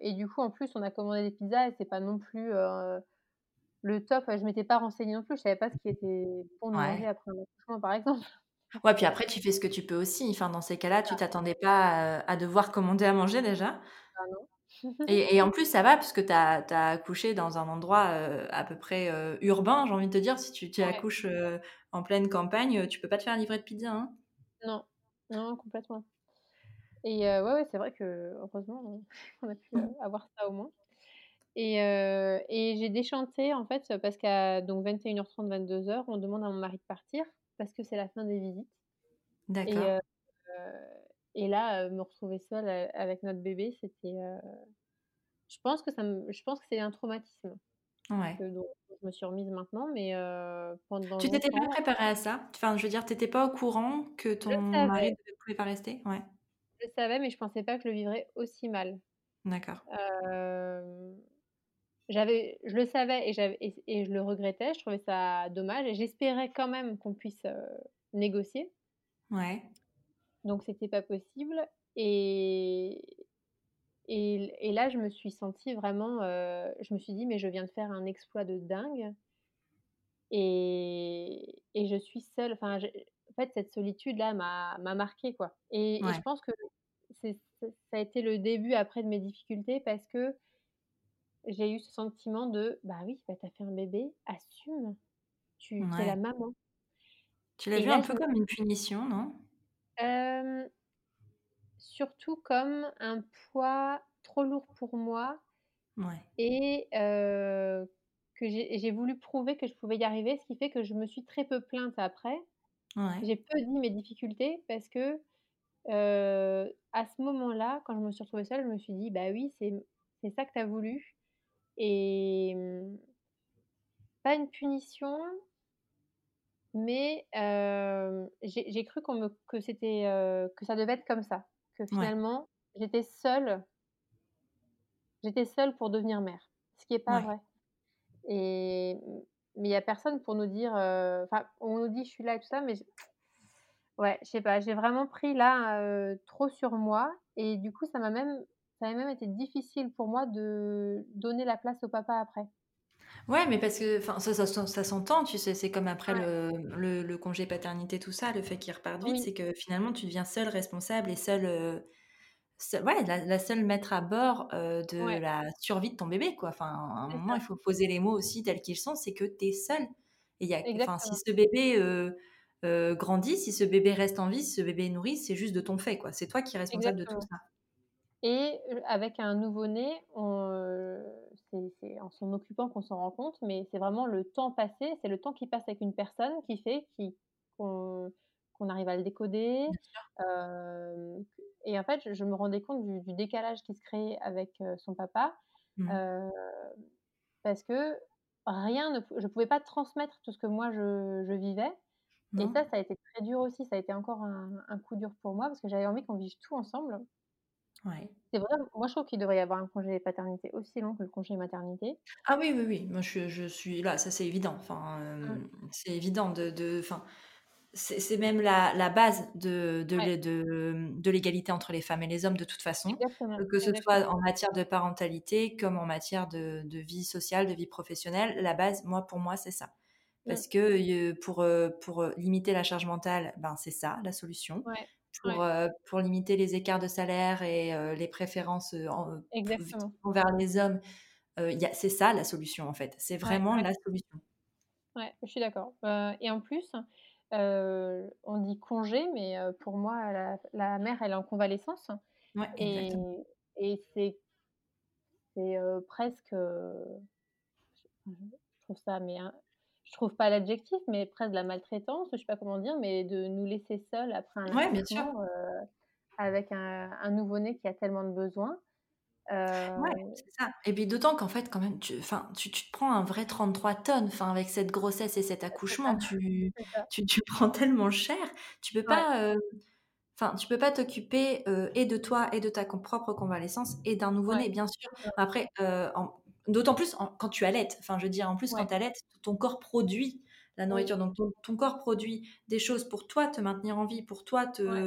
et du coup, en plus, on a commandé des pizzas et c'est pas non plus, le top. Je m'étais pas renseignée non plus, je savais pas ce qui était bon de manger ouais. après un accouchement, par exemple. Ouais, puis après tu fais ce que tu peux aussi, enfin, dans ces cas-là, tu t'attendais pas, à devoir commander à manger déjà Ah non. et et en plus ça va puisque tu as accouché dans un endroit, heu, à peu près, heu, urbain, j'ai envie de te dire. Si tu tu Ouais, accouches, heu, en pleine campagne, tu peux pas te faire livrer de pizza, hein. non, non, complètement et ouais, ouais, c'est vrai que heureusement, on a pu, avoir ça au moins. Et heu et j'ai déchanté en fait, parce qu'à donc 21:30-22:00, on demande à mon mari de partir parce que c'est la fin des visites et D'accord, heu et là, me retrouver seule, heu, avec notre bébé, c'était, je pense que ça me je pense que c'est un traumatisme ouais. que dont je me suis remise maintenant, mais pendant Tu t'étais pas préparée à ça? Enfin, je veux dire, tu étais pas au courant que ton mari ne pouvait pas rester? Ouais, je savais, mais je pensais pas que je le vivrais aussi mal. d'accord. J'avais je le savais et j'avais et et je le regrettais, je trouvais ça dommage et j'espérais quand même qu'on puisse, négocier. Ouais, Donc c'était pas possible et et et là, je me suis sentie vraiment, je me suis dit: «Mais je viens de faire un exploit de dingue et et je suis seule». Enfin, je en fait, cette solitude-là m'a m'a marquée, quoi et et je pense que c'est ça a été le début après de mes difficultés parce que j'ai eu ce sentiment de: «Bah oui, bah, tu as fait un bébé, assume, tu es la maman» Tu l'as vu un là, peu me comme une punition, non? surtout comme un poids trop lourd pour moi Ouais, Et que j'ai voulu prouver que je pouvais y arriver, ce qui fait que je me suis très peu plainte après. ouais, J'ai peu dit mes difficultés parce que, à ce moment-là, quand je me suis retrouvée seule, je me suis dit: «Bah oui, c'est c'est ça que tu as voulu» et pas une punition, mais j'ai cru qu'on me que c'était, que ça devait être comme ça, que ouais, finalement j'étais seule j'étais seule pour devenir mère, ce qui est pas ouais. vrai. Et mais il y a personne pour nous dire, enfin, on nous dit: «Je suis là» et tout ça, mais ouais, je sais pas, j'ai vraiment pris là, trop sur moi et du coup, ça m'a même ça a même été difficile pour moi de donner la place au papa après. Ouais, mais parce que ça ça s'en ça s'entend, tu sais? C'est comme après Ouais, le le le congé paternité, tout ça, le fait qu'il reparte vite, oui, c'est que finalement tu deviens seule responsable et seule, heu, seule ouais, la la seule maître à bord, heu, de ouais, la survie de ton bébé, quoi. Enfin, à un moment, ça, il faut poser les mots aussi tels qu'ils sont, c'est que tu es seule et y a enfin, si ce bébé, heu heu, grandit, si ce bébé reste en vie, si ce bébé est nourri, c'est juste de ton fait, quoi. C'est toi qui es responsable de tout ça. Et heu, avec un nouveau-né, heu, c'est en s'en occupant qu'on s'en rend compte, mais c'est vraiment le temps passé, c'est le temps qui passe avec une personne qui fait qu'on arrive à le décoder. Hem, et en fait, je je me rendais compte du du décalage qui se créait avec, son papa, Mmh parce que rien ne je pouvais pas transmettre tout ce que moi je je vivais et ça, ça a été très dur aussi, ça a été encore un un coup dur pour moi parce que j'avais envie qu'on vive tout ensemble. Ouais. C'est vrai, moi je trouve qu'il devrait y avoir un congé paternité aussi long que le congé maternité. Ah oui, oui, oui, moi je je suis là, ça c'est évident. Enfin, Mmh. c'est évident de de enfin, c'est même la la base de de Ouais, de, de l'égalité entre les femmes et les hommes de toute façon, exactement, que ce soit en matière de parentalité comme en matière de de vie sociale, de vie professionnelle. La base, moi, pour moi, c'est ça. Mmh. Parce que, pour, pour, limiter la charge mentale, ben, c'est ça la solution. Ouais, Pour, ouais, pour limiter les écarts de salaire et les préférences, en, envers les hommes, c'est ça la solution, en fait. C'est vraiment ouais, la solution. ouais, je suis d'accord, et en plus, on dit congé, mais pour moi, la la mère, elle est en convalescence Ouais, et et c'est presque, je trouve ça mais hein, je trouve pas l'adjectif, mais presque de la maltraitance, je sais pas comment dire, mais de nous laisser seuls après un Ouais, bien sûr. accouchement, heu, avec un un nouveau-né qui a tellement de besoins. Ouais, c'est ça et puis d'autant qu'en fait, quand même, tu tu tu te prends un vrai 33 tonnes, enfin, avec cette grossesse et cet accouchement, tu tu tu prends tellement cher. Tu peux Ouais, pas, heu, enfin, tu peux pas t'occuper, et de toi et de ta propre convalescence et d'un ouais, nouveau-né, bien sûr. ouais, Après, en d'autant plus en quand tu allaites. Enfin, je veux dire, en plus, quand ouais, tu allaites, ton corps produit la nourriture, donc ton ton corps produit des choses pour toi te maintenir en vie, pour toi ouais,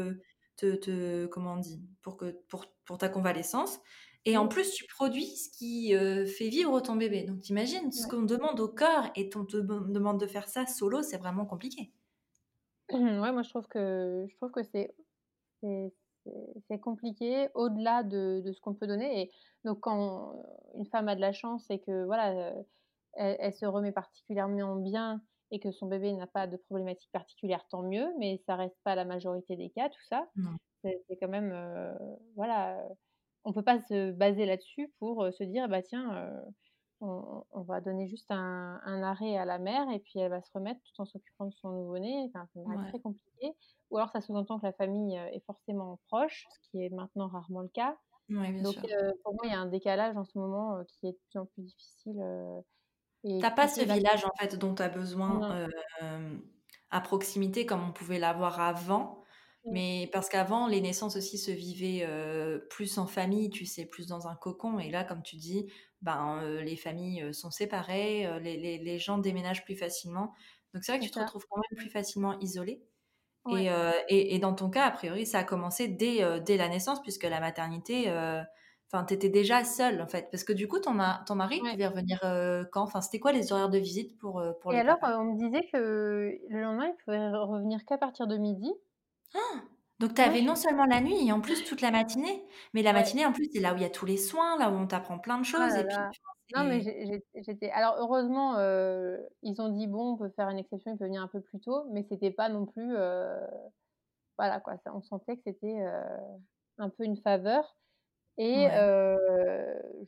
te te comment on dit? Pour que pour pour ta convalescence et en mmh, plus, tu produis ce qui, heu, fait vivre ton bébé. Donc tu imagines ce ouais. qu'on demande au corps et on te dem demande de faire ça solo, c'est vraiment compliqué. Ouais, moi je trouve que je trouve que c'est c'est compliqué au-delà de de ce qu'on peut donner et donc quand, une femme a de la chance et que voilà, heu, elle elle se remet particulièrement bien et que son bébé n'a pas de problématique particulière, tant mieux, mais ça reste pas la majorité des cas, tout ça. C'est c'est quand même, heu, voilà, on peut pas se baser là-dessus pour, heu, se dire: «Bah tiens, on on va donner juste un un arrêt à la mère et puis elle va se remettre tout en s'occupant de son nouveau-né». Enfin, ça me paraît Ouais. très compliqué. Ou alors ça sous-entend que la famille, heu, est forcément proche, ce qui est maintenant rarement le cas. Ouais, bien Donc sûr. heu, pour moi, il y a un décalage en ce moment, heu, qui est de plus en plus difficile, et Tu pas ce village, en fait, dont tu as besoin, à proximité comme on pouvait l'avoir avant? Mmh, Mais parce qu'avant, les naissances aussi se vivaient, plus en famille, tu sais, plus dans un cocon et là, comme tu dis, ben, les familles, sont séparées, les les les gens déménagent plus facilement. Donc c'est vrai que tu te retrouves quand même plus facilement isolé et Ouais. et et dans ton cas, a priori, ça a commencé dès, dès la naissance puisque la maternité, enfin, tu étais déjà seule, en fait? Parce que du coup, ton ma ton mari, il Ouais. pouvait revenir, quand? Enfin, c'était quoi les horaires de visite pour, pour Et les alors, on me disait que le lendemain, il pouvait re revenir qu'à partir de midi. Donc tu avais Ouais, non seulement la nuit et en plus toute la matinée. Mais la ouais. matinée, en plus, c'est là où il y a tous les soins, là où on t'apprend plein de Ah choses là et puis là. enfin, Non, mais c'est j'ai j'ai j'étais alors heureusement, heu, ils ont dit: «Bon, on peut faire une exception, il peut venir un peu plus tôt», mais c'était pas non plus, heu, voilà quoi, ça on sentait que c'était, heu, un peu une faveur et ouais. heu,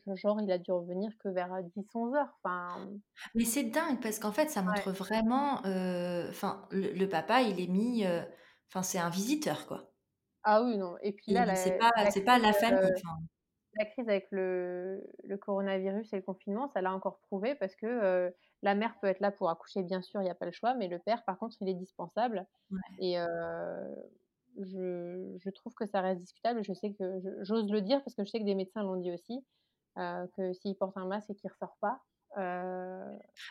je genre il a dû revenir que vers, heu, 10-11:00, enfin, Mais c'est dingue parce qu'en fait, ça ouais. montre vraiment, heu, enfin, le le papa, il est mis, heu, enfin, c'est un visiteur, quoi. Ah oui, non et puis là, Il c'est pas la c'est pas la famille, enfin, la crise avec le le coronavirus et le confinement, ça l'a encore prouvé parce que, la mère peut être là pour accoucher, bien sûr, il y a pas le choix, mais le père, par contre, il est dispensable ouais. et je je trouve que ça reste discutable je sais que j'ose le dire parce que je sais que des médecins l'ont dit aussi, que s'il porte un masque et qu'il ressort pas,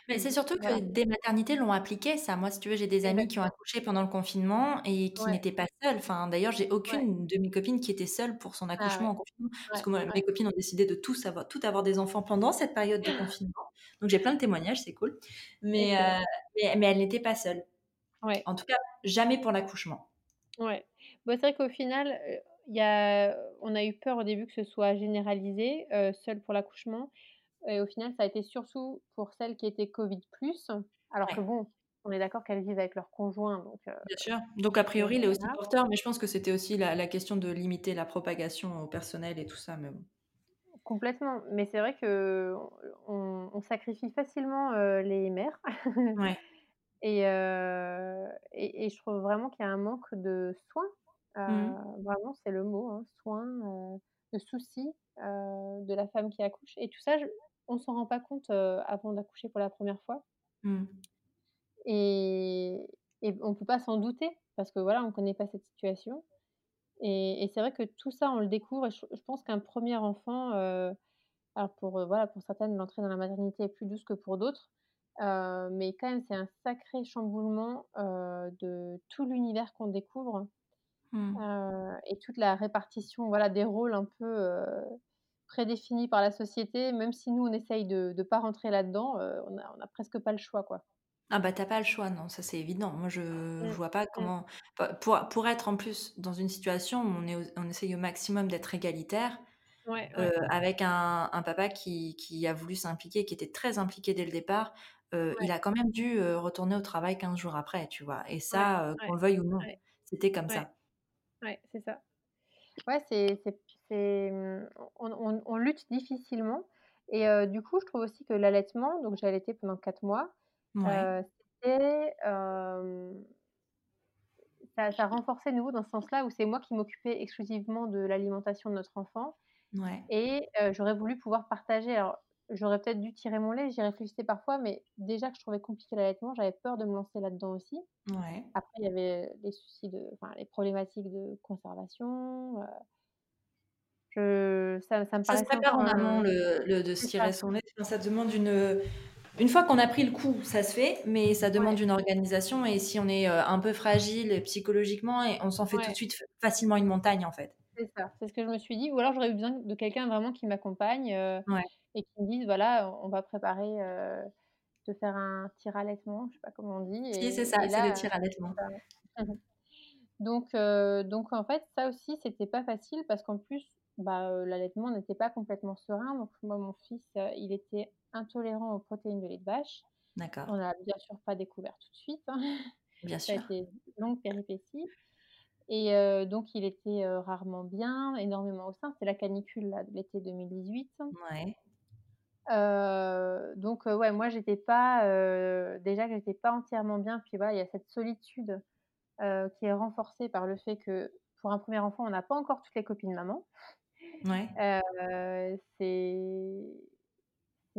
Mais c'est surtout que des maternités l'ont appliqué ça. Moi, si tu veux, j'ai des amis qui ont accouché pendant le confinement et qui Ouais, n'étaient pas seules. Enfin, d'ailleurs, j'ai ouais. aucune de mes copines qui était seule pour son Ah accouchement ouais, en confinement. Parce ouais, que moi, ouais, mes copines ont décidé de tous avoir toutes avoir des enfants pendant cette période de confinement. Donc j'ai plein de témoignages, c'est cool. Mais, heu, mais mais elles n'étaient pas seules. Ouais. En tout cas, jamais pour l'accouchement. Ouais. C'est vrai qu'au final, y a on a eu peur au début que ce soit généralisé, heu, seul pour l'accouchement et au final, ça a été surtout pour celles qui étaient covid plus, alors que bon, on est d'accord qu'elles vivent avec leur conjoint donc heu, bien sûr. Donc a priori, il est aussi porteur, mais je pense que c'était aussi la la question de limiter la propagation au personnel et tout ça, mais bon. Complètement, mais c'est vrai qu'on on on sacrifie facilement, heu, les mères Ouais. Et heu et et je trouve vraiment qu'il y a un manque de soins, Mmh. vraiment c'est le mot, hein, soins, de soucis, de la femme qui accouche et tout ça je on s'en rend pas compte, avant d'accoucher pour la première fois Mmh. et et on peut pas s'en douter parce que voilà, on connaît pas cette situation et et c'est vrai que tout ça, on le découvre et je je pense qu'un premier enfant, alors pour, voilà, pour certaines, l'entrée dans la maternité est plus douce que pour d'autres, mais quand même, c'est un sacré chamboulement, de tout l'univers qu'on découvre, Mmh. et toute la répartition, voilà, des rôles un peu, heu, prédéfinis par la société. Même si nous, on essaye de de pas rentrer là-dedans, heu, on a on a presque pas le choix, quoi. Ah bah, tu as pas le choix, non, ça c'est évident. Moi je je Mmh. vois pas Mmh. comment pour pour être en plus dans une situation où on est on essaye au maximum d'être égalitaire, Ouais, ouais, avec un un papa qui qui a voulu s'impliquer, qui était très impliqué dès le départ, heu, il a quand même dû, retourner au travail 15 jours après, tu vois? Et ça, qu'on le veuille ou non, c'était comme ça. ouais, c'est ça. Ouais, c'est c'est mmh, on on on lutte difficilement et du coup, je trouve aussi que l'allaitement, donc j'ai allaité pendant 4 mois, Ouais, c'était, ça ça renforçait de nouveau dans ce sens-là où c'est moi qui m'occupais exclusivement de l'alimentation de notre enfant ouais, et j'aurais voulu pouvoir partager. Alors, j'aurais peut-être dû tirer mon lait, j'y réfléchissais parfois, mais déjà que je trouvais compliqué l'allaitement, j'avais peur de me lancer là-dedans aussi. ouais. Après, il y avait les soucis de enfin, les problématiques de conservation, je ça ça me Ça se prépare en amont le le de tirer son lait, ça demande une, une fois qu'on a pris le coup, ça se fait, mais ça demande ouais, une organisation et si on est, heu, un peu fragile psychologiquement et on s'en fait tout de suite facilement une montagne, en fait. c'est ça. C'est ce que je me suis dit ou alors j'aurais eu besoin de quelqu'un vraiment qui m'accompagne, Ouais. et qui me dise: «Voilà, on va préparer, te faire un tire-allaitement», je sais pas comment on dit Si, c'est et ça, et c'est le tir allaitement. donc donc en fait, ça aussi, c'était pas facile parce qu'en plus, bah, heu, l'allaitement n'était pas complètement serein donc moi, mon fils, heu, il était intolérant aux protéines de lait de vache. D'accord, On l'a bien sûr pas découvert tout de suite, hein. bien Ça a sûr. été une longue péripétie et heu, donc il était, rarement bien, énormément au sein. C'était la canicule là de l'été 2018. Ouais, donc ouais, moi j'étais pas, déjà que j'étais pas entièrement bien, puis voilà, il y a cette solitude, qui est renforcée par le fait que, pour un premier enfant, on n'a pas encore toutes les copines maman. Ouais, Heu, c'est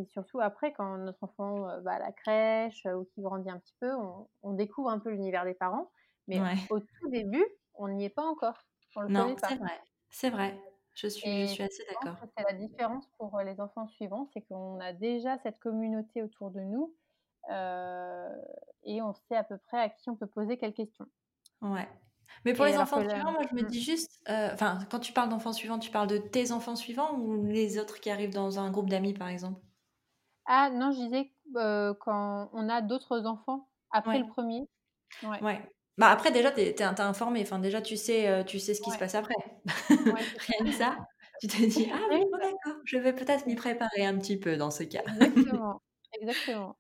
surtout après quand notre enfant, heu, va à la crèche, heu, ou qu'il grandit un petit peu, on on découvre un peu l'univers des parents, mais ouais. au tout début, on n'y est pas encore, on le Non, c'est vrai, c'est vrai. Je suis je et suis assez d'accord. c'est la différence pour, les enfants suivants, c'est qu'on a déjà cette communauté autour de nous, et on sait à peu près à qui on peut poser quelles questions Ouais. Mais pour et les enfants suivants, moi je me mmh. dis juste, heu, enfin, quand tu parles d'enfants suivants, tu parles de tes enfants suivants ou les autres qui arrivent dans un groupe d'amis, par exemple? Ah non, je disais, quand on a d'autres enfants après Ouais. le premier ouais, Ouais. Bah, après déjà tu es informé, enfin déjà tu sais, tu sais ce qui se passe après. Rien que ça, tu te dis: «Ah Oui, bon bah, d'accord, je vais peut-être m'y préparer un petit peu dans ce cas». exactement, exactement.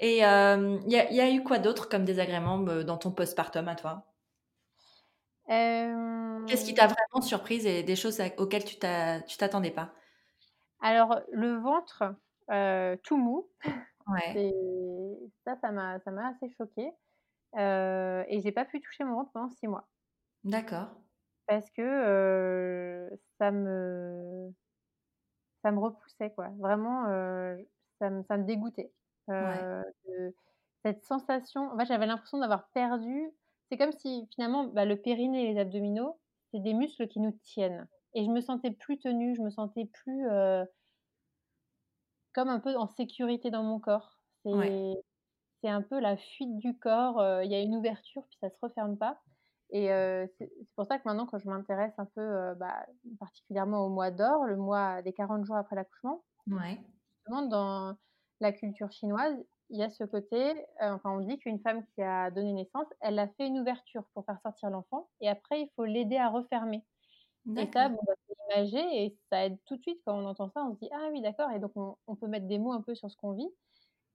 Et il y y a eu quoi d'autre comme désagrément, me dans ton postpartum à toi? Qu'est-ce qui t'a vraiment surprise et des choses auxquelles tu t'a tu t'attendais pas? alors le ventre, tout mou, Ouais, ça, ça m'a assez choquée, heu et j'ai pas pu toucher mon ventre pendant 6 mois d'accord. parce que, ça me ça me repoussait quoi. Vraiment, ça me ça me dégoûtait, Ouais, heu, de cette sensation en fait, j'avais l'impression d'avoir perdu c'est comme si finalement, bah, le périnée et les abdominaux, c'est des muscles qui nous tiennent. Et je me sentais plus tenue, je me sentais plus, heu, comme un peu en sécurité dans mon corps. C'est un peu la fuite du corps, heu, il y a une ouverture puis ça se referme pas. Et heu, c'est pour ça que maintenant quand je m'intéresse un peu, bah, particulièrement au mois d'or, le mois des 40 jours après l'accouchement, Ouais, Justement, dans la culture chinoise, il y a ce côté, heu, enfin, on dit qu'une femme qui a donné naissance, elle a fait une ouverture pour faire sortir l'enfant et après il faut l'aider à refermer. Et ça, bon, bah, c'est imagé et ça aide tout de suite quand on entend ça, on se dit: «Ah oui d'accord» et donc on on peut mettre des mots un peu sur ce qu'on vit.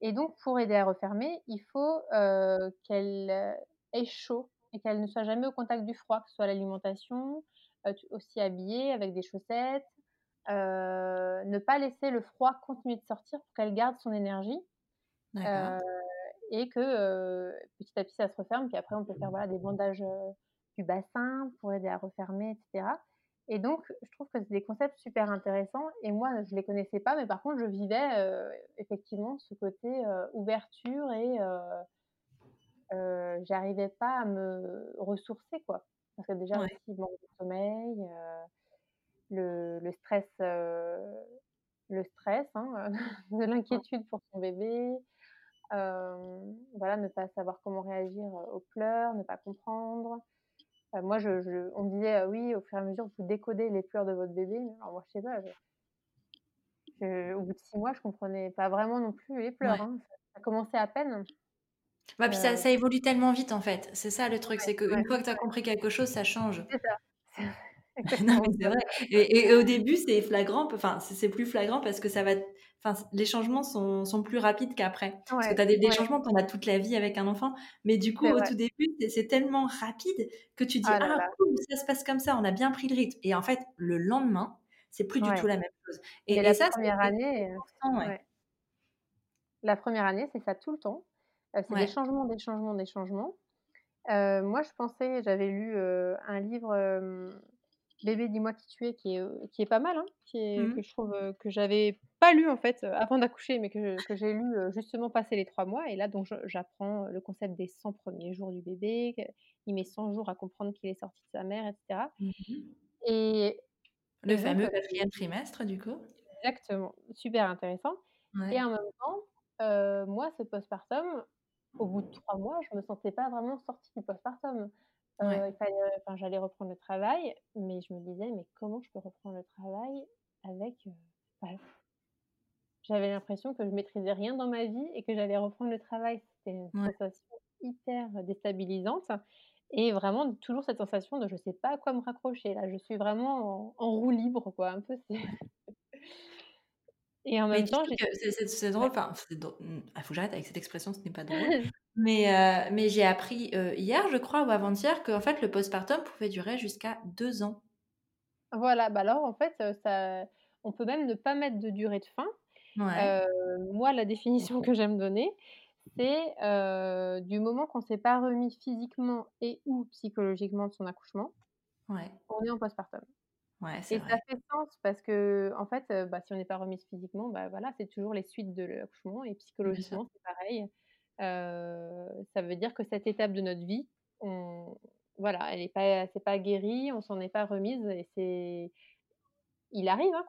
Et donc pour aider à refermer, il faut, heu, qu'elle, heu, ait chaud et qu'elle ne soit jamais au contact du froid, que ce soit l'alimentation, aussi habillée avec des chaussettes, ne pas laisser le froid continuer de sortir pour qu'elle garde son énergie, Et que, petit à petit ça se referme, puis après on peut faire, voilà, des bandages, du bassin pour aider à refermer et cetera et donc je trouve que c'est des concepts super intéressants et moi je les connaissais pas, mais par contre je vivais, effectivement ce côté, ouverture et j'arrivais pas à me ressourcer, quoi. Parce que déjà Ouais. aussi manque de sommeil, le le stress, le stress, hein, de l'inquiétude pour son bébé, voilà, ne pas savoir comment réagir, heu, aux pleurs, ne pas comprendre. Heu, moi je je on me disait: «Heu, oui, au fur et à mesure, vous décodez les pleurs de votre bébé». Alors moi, je sais pas, je je au bout de 6 mois, je comprenais pas vraiment non plus les pleurs, Ouais. hein. Ça ça commençait à peine. Ouais, puis ça ça évolue tellement vite, en fait. C'est ça le truc, ouais, c'est ouais, qu'une fois que tu as ouais, compris quelque chose, ça change. c'est ça. Non, mais c'est vrai et et au début, c'est flagrant, enfin, c'est plus flagrant parce que ça va enfin, les changements sont sont plus rapides qu'après. Parce que tu as des des ouais, changements, tu en as toute la vie avec un enfant, mais du coup, au vrai. tout début, c'est tellement rapide que tu dis: Ah là «Ah là, cool, ça se passe comme ça, on a bien pris le rythme» et en fait, le lendemain, c'est plus du tout la même chose. Et et la ça, première année, ouais, la première année, c'est ça tout le temps. Heu, c'est des changements, des changements, des changements. Heu, moi, je pensais j'avais lu, un livre, Bébé dis-moi qui tu es, qui est, qui est pas mal, hein, qui est Mmh. que je trouve, que j'avais pas lu en fait, avant d'accoucher, mais que j'ai lu, justement passé les 3 mois et là donc j'apprends, le concept des 100 premiers jours du bébé, qu'il met 100 jours à comprendre qu'il est sorti de sa mère et cetera Mmh mh. et Le fameux 4e trimestre, du coup? exactement, super intéressant et en même temps, moi ce postpartum, au bout de 3 mois, je me sentais pas vraiment sortie du postpartum. Ouais. Heu, il fallait, heu, enfin j'allais reprendre le travail, mais je me disais: «Mais comment je peux reprendre le travail avec, bah» j'avais l'impression que je maîtrisais rien dans ma vie et que j'allais reprendre le travail. C'était une Ouais. sensation hyper déstabilisante et vraiment toujours cette sensation de je sais pas à quoi me raccrocher là, je suis vraiment en en roue libre quoi, un peu et en même temps c'est drôle, enfin, c'est drô mmh, ah, faut que j'arrête avec cette expression, ce n'est pas drôle, mais heu, mais j'ai appris, heu, hier, je crois, ou avant-hier, qu'en fait, le postpartum pouvait durer jusqu'à 2 ans. Voilà, bah, alors en fait, ça on peut même ne pas mettre de durée de fin. Ouais, moi la définition que j'aime donner, c'est, du moment qu'on s'est pas remis physiquement et ou psychologiquement de son accouchement, ouais, on est en postpartum. Ouais, c'est Et ça fait sens parce qu'en fait, heu, bah, si on n'est pas remise physiquement, bah, voilà, c'est toujours les suites de l'accouchement et psychologiquement, c'est pareil. Ça veut dire que cette étape de notre vie, on voilà, elle est pas c'est pas guéri, on s'en est pas remise et c'est il arrive, hein,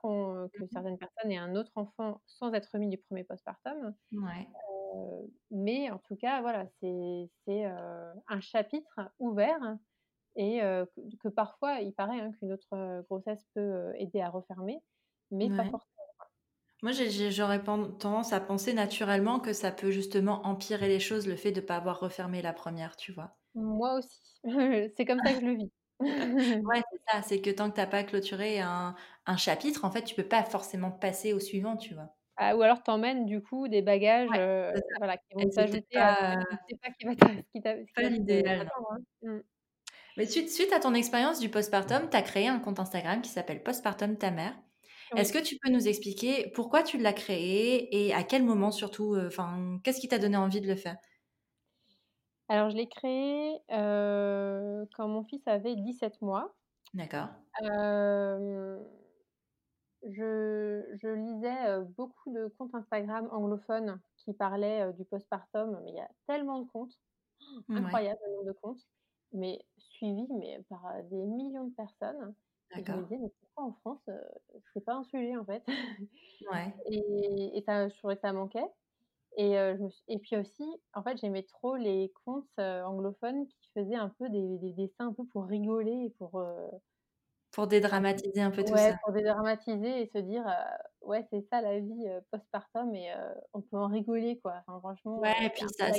que Mmh certaines personnes aient un autre enfant sans être remis du premier postpartum, Ouais, mais en tout cas, voilà, c'est un chapitre ouvert et que parfois il paraît, hein, qu'une autre, grossesse peut, aider à refermer, mais pas forcément. Moi, j'aurais tendance à penser naturellement que ça peut justement empirer les choses, le fait de pas avoir refermé la première, tu vois? Moi aussi, c'est comme ça que je le vis. Ouais, c'est ça, c'est que tant que tu as pas clôturé un un chapitre, en fait, tu peux pas forcément passer au suivant, tu vois? Ah ou alors tu emmènes du coup des bagages, Ouais, c'est voilà, qui vont c'est s'ajouter à pas, tu sais pas qui va pas l'idéal, hein. Mais suite suite à ton expérience du postpartum, tu as créé un compte Instagram qui s'appelle Postpartum ta mère. Est-ce que tu peux nous expliquer pourquoi tu l'as créé et à quel moment surtout, heu, enfin, qu'est-ce qui t'a donné envie de le faire? Alors je l'ai créé, heu, quand mon fils avait 17 mois. D'accord. Hem, je je lisais, beaucoup de comptes Instagram anglophones qui parlaient, du postpartum, mais il y a tellement de comptes, Ouais, incroyable le nombre de comptes, mais suivis, mais par, des millions de personnes et je me disais: «Mais pourquoi en France, heu, c'est pas un sujet en fait?» Ouais, et et ça je trouvais que ça manquait et heu, je me suis et puis aussi, en fait, j'aimais trop les comptes, heu, anglophones qui faisaient un peu des des dessins un peu pour rigoler et pour, pour dédramatiser un peu tout ouais, ça. pour dédramatiser et se dire, «Ouais, c'est ça la vie, postpartum et on peut en rigoler, quoi». Enfin franchement, Ouais et puis ça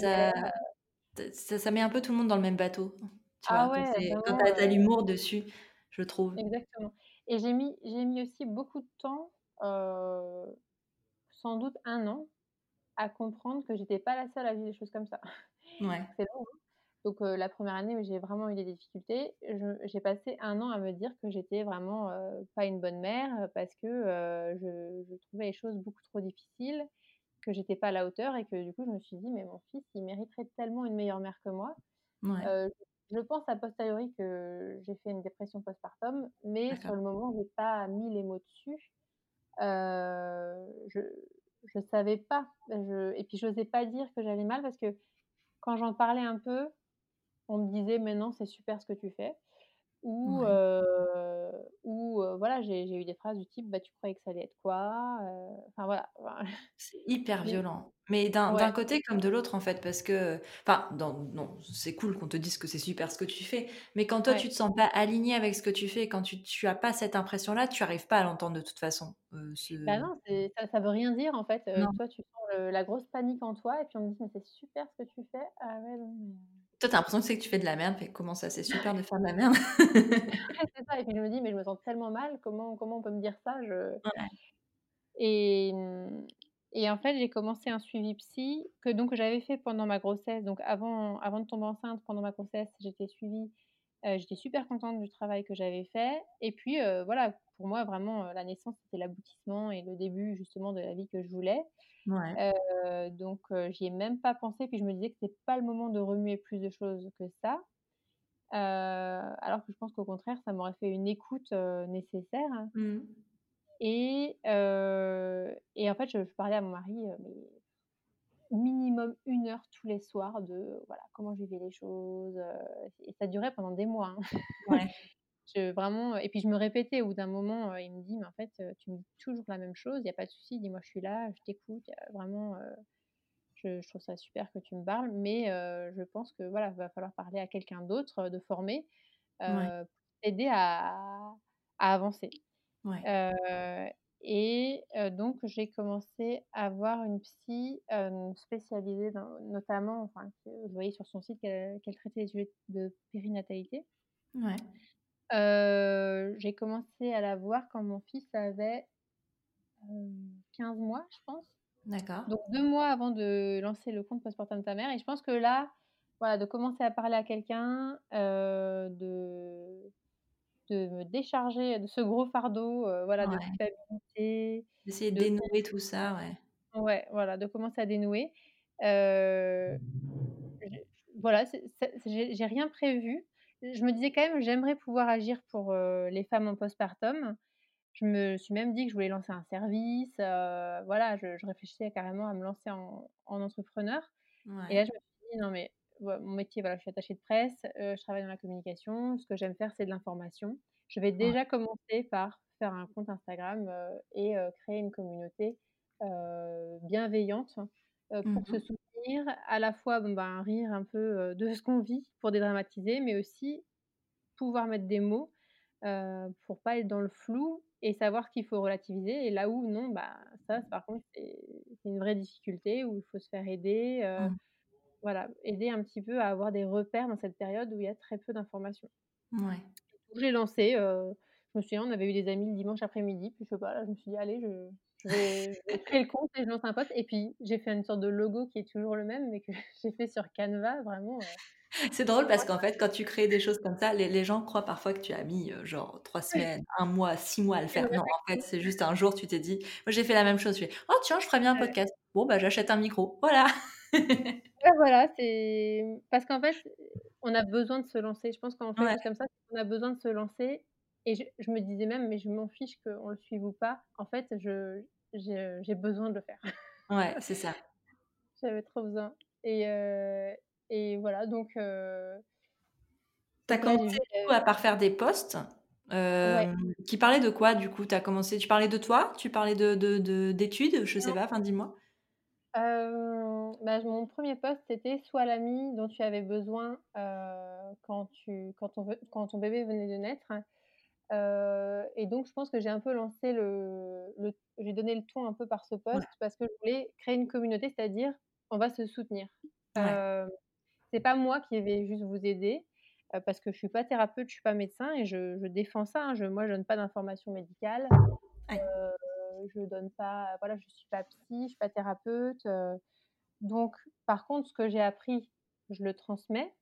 ça ça met un peu tout le monde dans le même bateau, tu ah vois? Ouais, c'est quand tu as l'humour dessus, je trouve. exactement et j'ai mis j'ai mis aussi beaucoup de temps, sans doute un an, à comprendre que j'étais pas la seule à vivre des choses comme ça. Ouais, C'est long, hein, donc la 1re année où j'ai vraiment eu des difficultés, j'ai passé un an à me dire que j'étais vraiment, pas une bonne mère, parce que, je je trouvais les choses beaucoup trop difficiles que j'étais pas à la hauteur et que du coup, je me suis dit: «Mais mon fils, il mériterait tellement une meilleure mère que moi». Ouais. Je pense a posteriori que j'ai fait une dépression postpartum, mais sur le moment, j'ai pas mis les mots dessus. Heu, je je savais pas, je et puis j'osais pas dire que j'allais mal parce que quand j'en parlais un peu, on me disait: «Mais non, c'est super ce que tu fais». Ou Ouais. heu, ou heu, voilà, j'ai j'ai eu des phrases du type: «Bah, tu croyais que ça allait être quoi?» heu, enfin voilà, enfin C'est hyper j'ai violent. Mais d'un ouais, côté comme de l'autre, en fait, parce que enfin, dans non, c'est cool qu'on te dise que c'est super ce que tu fais, mais quand toi, tu ouais. te sens pas aligné avec ce que tu fais, quand tu tu as pas cette impression-là, tu arrives pas à l'entendre de toute façon. Heu, Bah, ce non, c'est ça ça veut rien dire en fait, heu, non. toi tu sens le la grosse panique en toi et puis on me dit: «Mais c'est super ce que tu fais». Ah ouais, non mais Toi, tu as l'impression que c'est que tu fais de la merde, mais comment ça, c'est super de faire de la merde? c'est ça et puis je me dis: «Mais je me sens tellement mal, comment comment on peut me dire ça?» je Ouais, et mmh et en fait, j'ai commencé un suivi psy que donc j'avais fait pendant ma grossesse, donc avant avant de tomber enceinte, pendant ma grossesse, j'étais suivie, j'étais super contente du travail que j'avais fait et puis, voilà, pour moi vraiment, la naissance, c'était l'aboutissement et le début justement de la vie que je voulais. ouais, donc j'y ai même pas pensé, puis je me disais que c'était pas le moment de remuer plus de choses que ça. Alors que je pense qu'au contraire, ça m'aurait fait une écoute, nécessaire mmh. et et en fait, je je parlais à mon mari, mais minimum une heure tous les soirs de, voilà, comment je vivais les choses, heu et ça durait pendant des mois, hein. Ouais, Je vraiment, et puis je me répétais au bout d'un moment, heu, il me dit: «Mais en fait, tu me dis toujours la même chose, il y a pas de souci, dis-moi je suis là, je t'écoute, vraiment, Je je trouve ça super que tu me parles, mais je pense que voilà, va falloir parler à quelqu'un d'autre, de ouais, heu, pour t'aider à à avancer. ouais, et donc j'ai commencé à voir une psy, spécialisée dans notamment, enfin je voyais sur son site qu'elle traitait les sujets de périnatalité. ouais. J'ai commencé à la voir quand mon fils avait, hem, 15 mois, je pense. D'accord. Donc 2 mois avant de lancer le compte Postpartum ta mère et je pense que là, voilà, de commencer à parler à quelqu'un, de de me décharger de ce gros fardeau, heu, voilà, de culpabilité, D'essayer de de dénouer tout ça, ouais. ouais, voilà, de commencer à dénouer. Je voilà, j'ai rien prévu. Je me disais quand même: «J'aimerais pouvoir agir pour, heu, les femmes en postpartum». Je me suis même dit que je voulais lancer un service, voilà, je je réfléchissais carrément à me lancer en en entrepreneur. Et là, je me suis dit: «Non mais mon métier, voilà, je suis attachée de presse, je travaille dans la communication, ce que j'aime faire, c'est de l'information. Je vais ouais. déjà commencer par faire un compte Instagram, et créer une communauté, bienveillante, Mmh pour se mh. soutenir, à la fois, bon, ben, rire un peu, de ce qu'on vit pour dédramatiser, mais aussi pouvoir mettre des mots, pour pas être dans le flou et savoir ce qu'il faut relativiser et là où non, bah, ça, par contre, c'est une vraie difficulté où il faut se faire aider, heu» Mmh. Voilà, aider un petit peu à avoir des repères dans cette période où il y a très peu d'informations. Ouais. J'ai lancé, heu, je me souviens, on avait eu des amis le dimanche après-midi, puis je sais pas, là, je me suis dit: «Allez, je je vais je vais créer le compte et je lance un post» et puis j'ai fait une sorte de logo qui est toujours le même, mais que j'ai fait sur Canva vraiment, heu, C'est drôle parce qu'en fait, quand tu crées des choses comme ça, les les gens croient parfois que tu as mis, heu, genre 3 semaines, 1 mois, 6 mois à le faire. Non, en fait, c'est juste un jour, tu t'es dit moi, j'ai fait la même chose, je fais: «Oh tiens, je ferais bien un podcast. Bon, bah, j'achète un micro». Voilà. Ouais, voilà, c'est parce qu'en fait, on a besoin de se lancer. Je pense on fait Ouais, comme ça, qu'on a besoin de se lancer et je je me disais même: «Mais je m'en fiche qu'on le suive ou pas». En fait, je j'ai besoin de le faire. ouais, c'est ça. J'avais trop besoin et heu et voilà donc heu, Tu as donc là commencé à par faire des posts, ouais, hem, qui parlaient de quoi du coup? Tu as commencé tu parlais de toi? Tu parlais de de de d'études? Je sais pas, enfin dis-moi? Bah, mon premier post c'était: «Sois l'ami dont tu avais besoin, heu, quand tu quand ton quand ton bébé venait de naître». Heu et donc je pense que j'ai un peu lancé le le j'ai donné le ton un peu par ce Ouais, post parce que je voulais créer une communauté, c'est-à-dire on va se soutenir. ouais, Heu, c'est pas moi qui vais juste vous aider, heu, parce que je suis pas thérapeute, je suis pas médecin et je je défends ça, hein. Je moi je donne pas d'informations médicales, ouais, je donne pas voilà, je suis pas psy, je suis pas thérapeute, donc par contre ce que j'ai appris, je le transmets,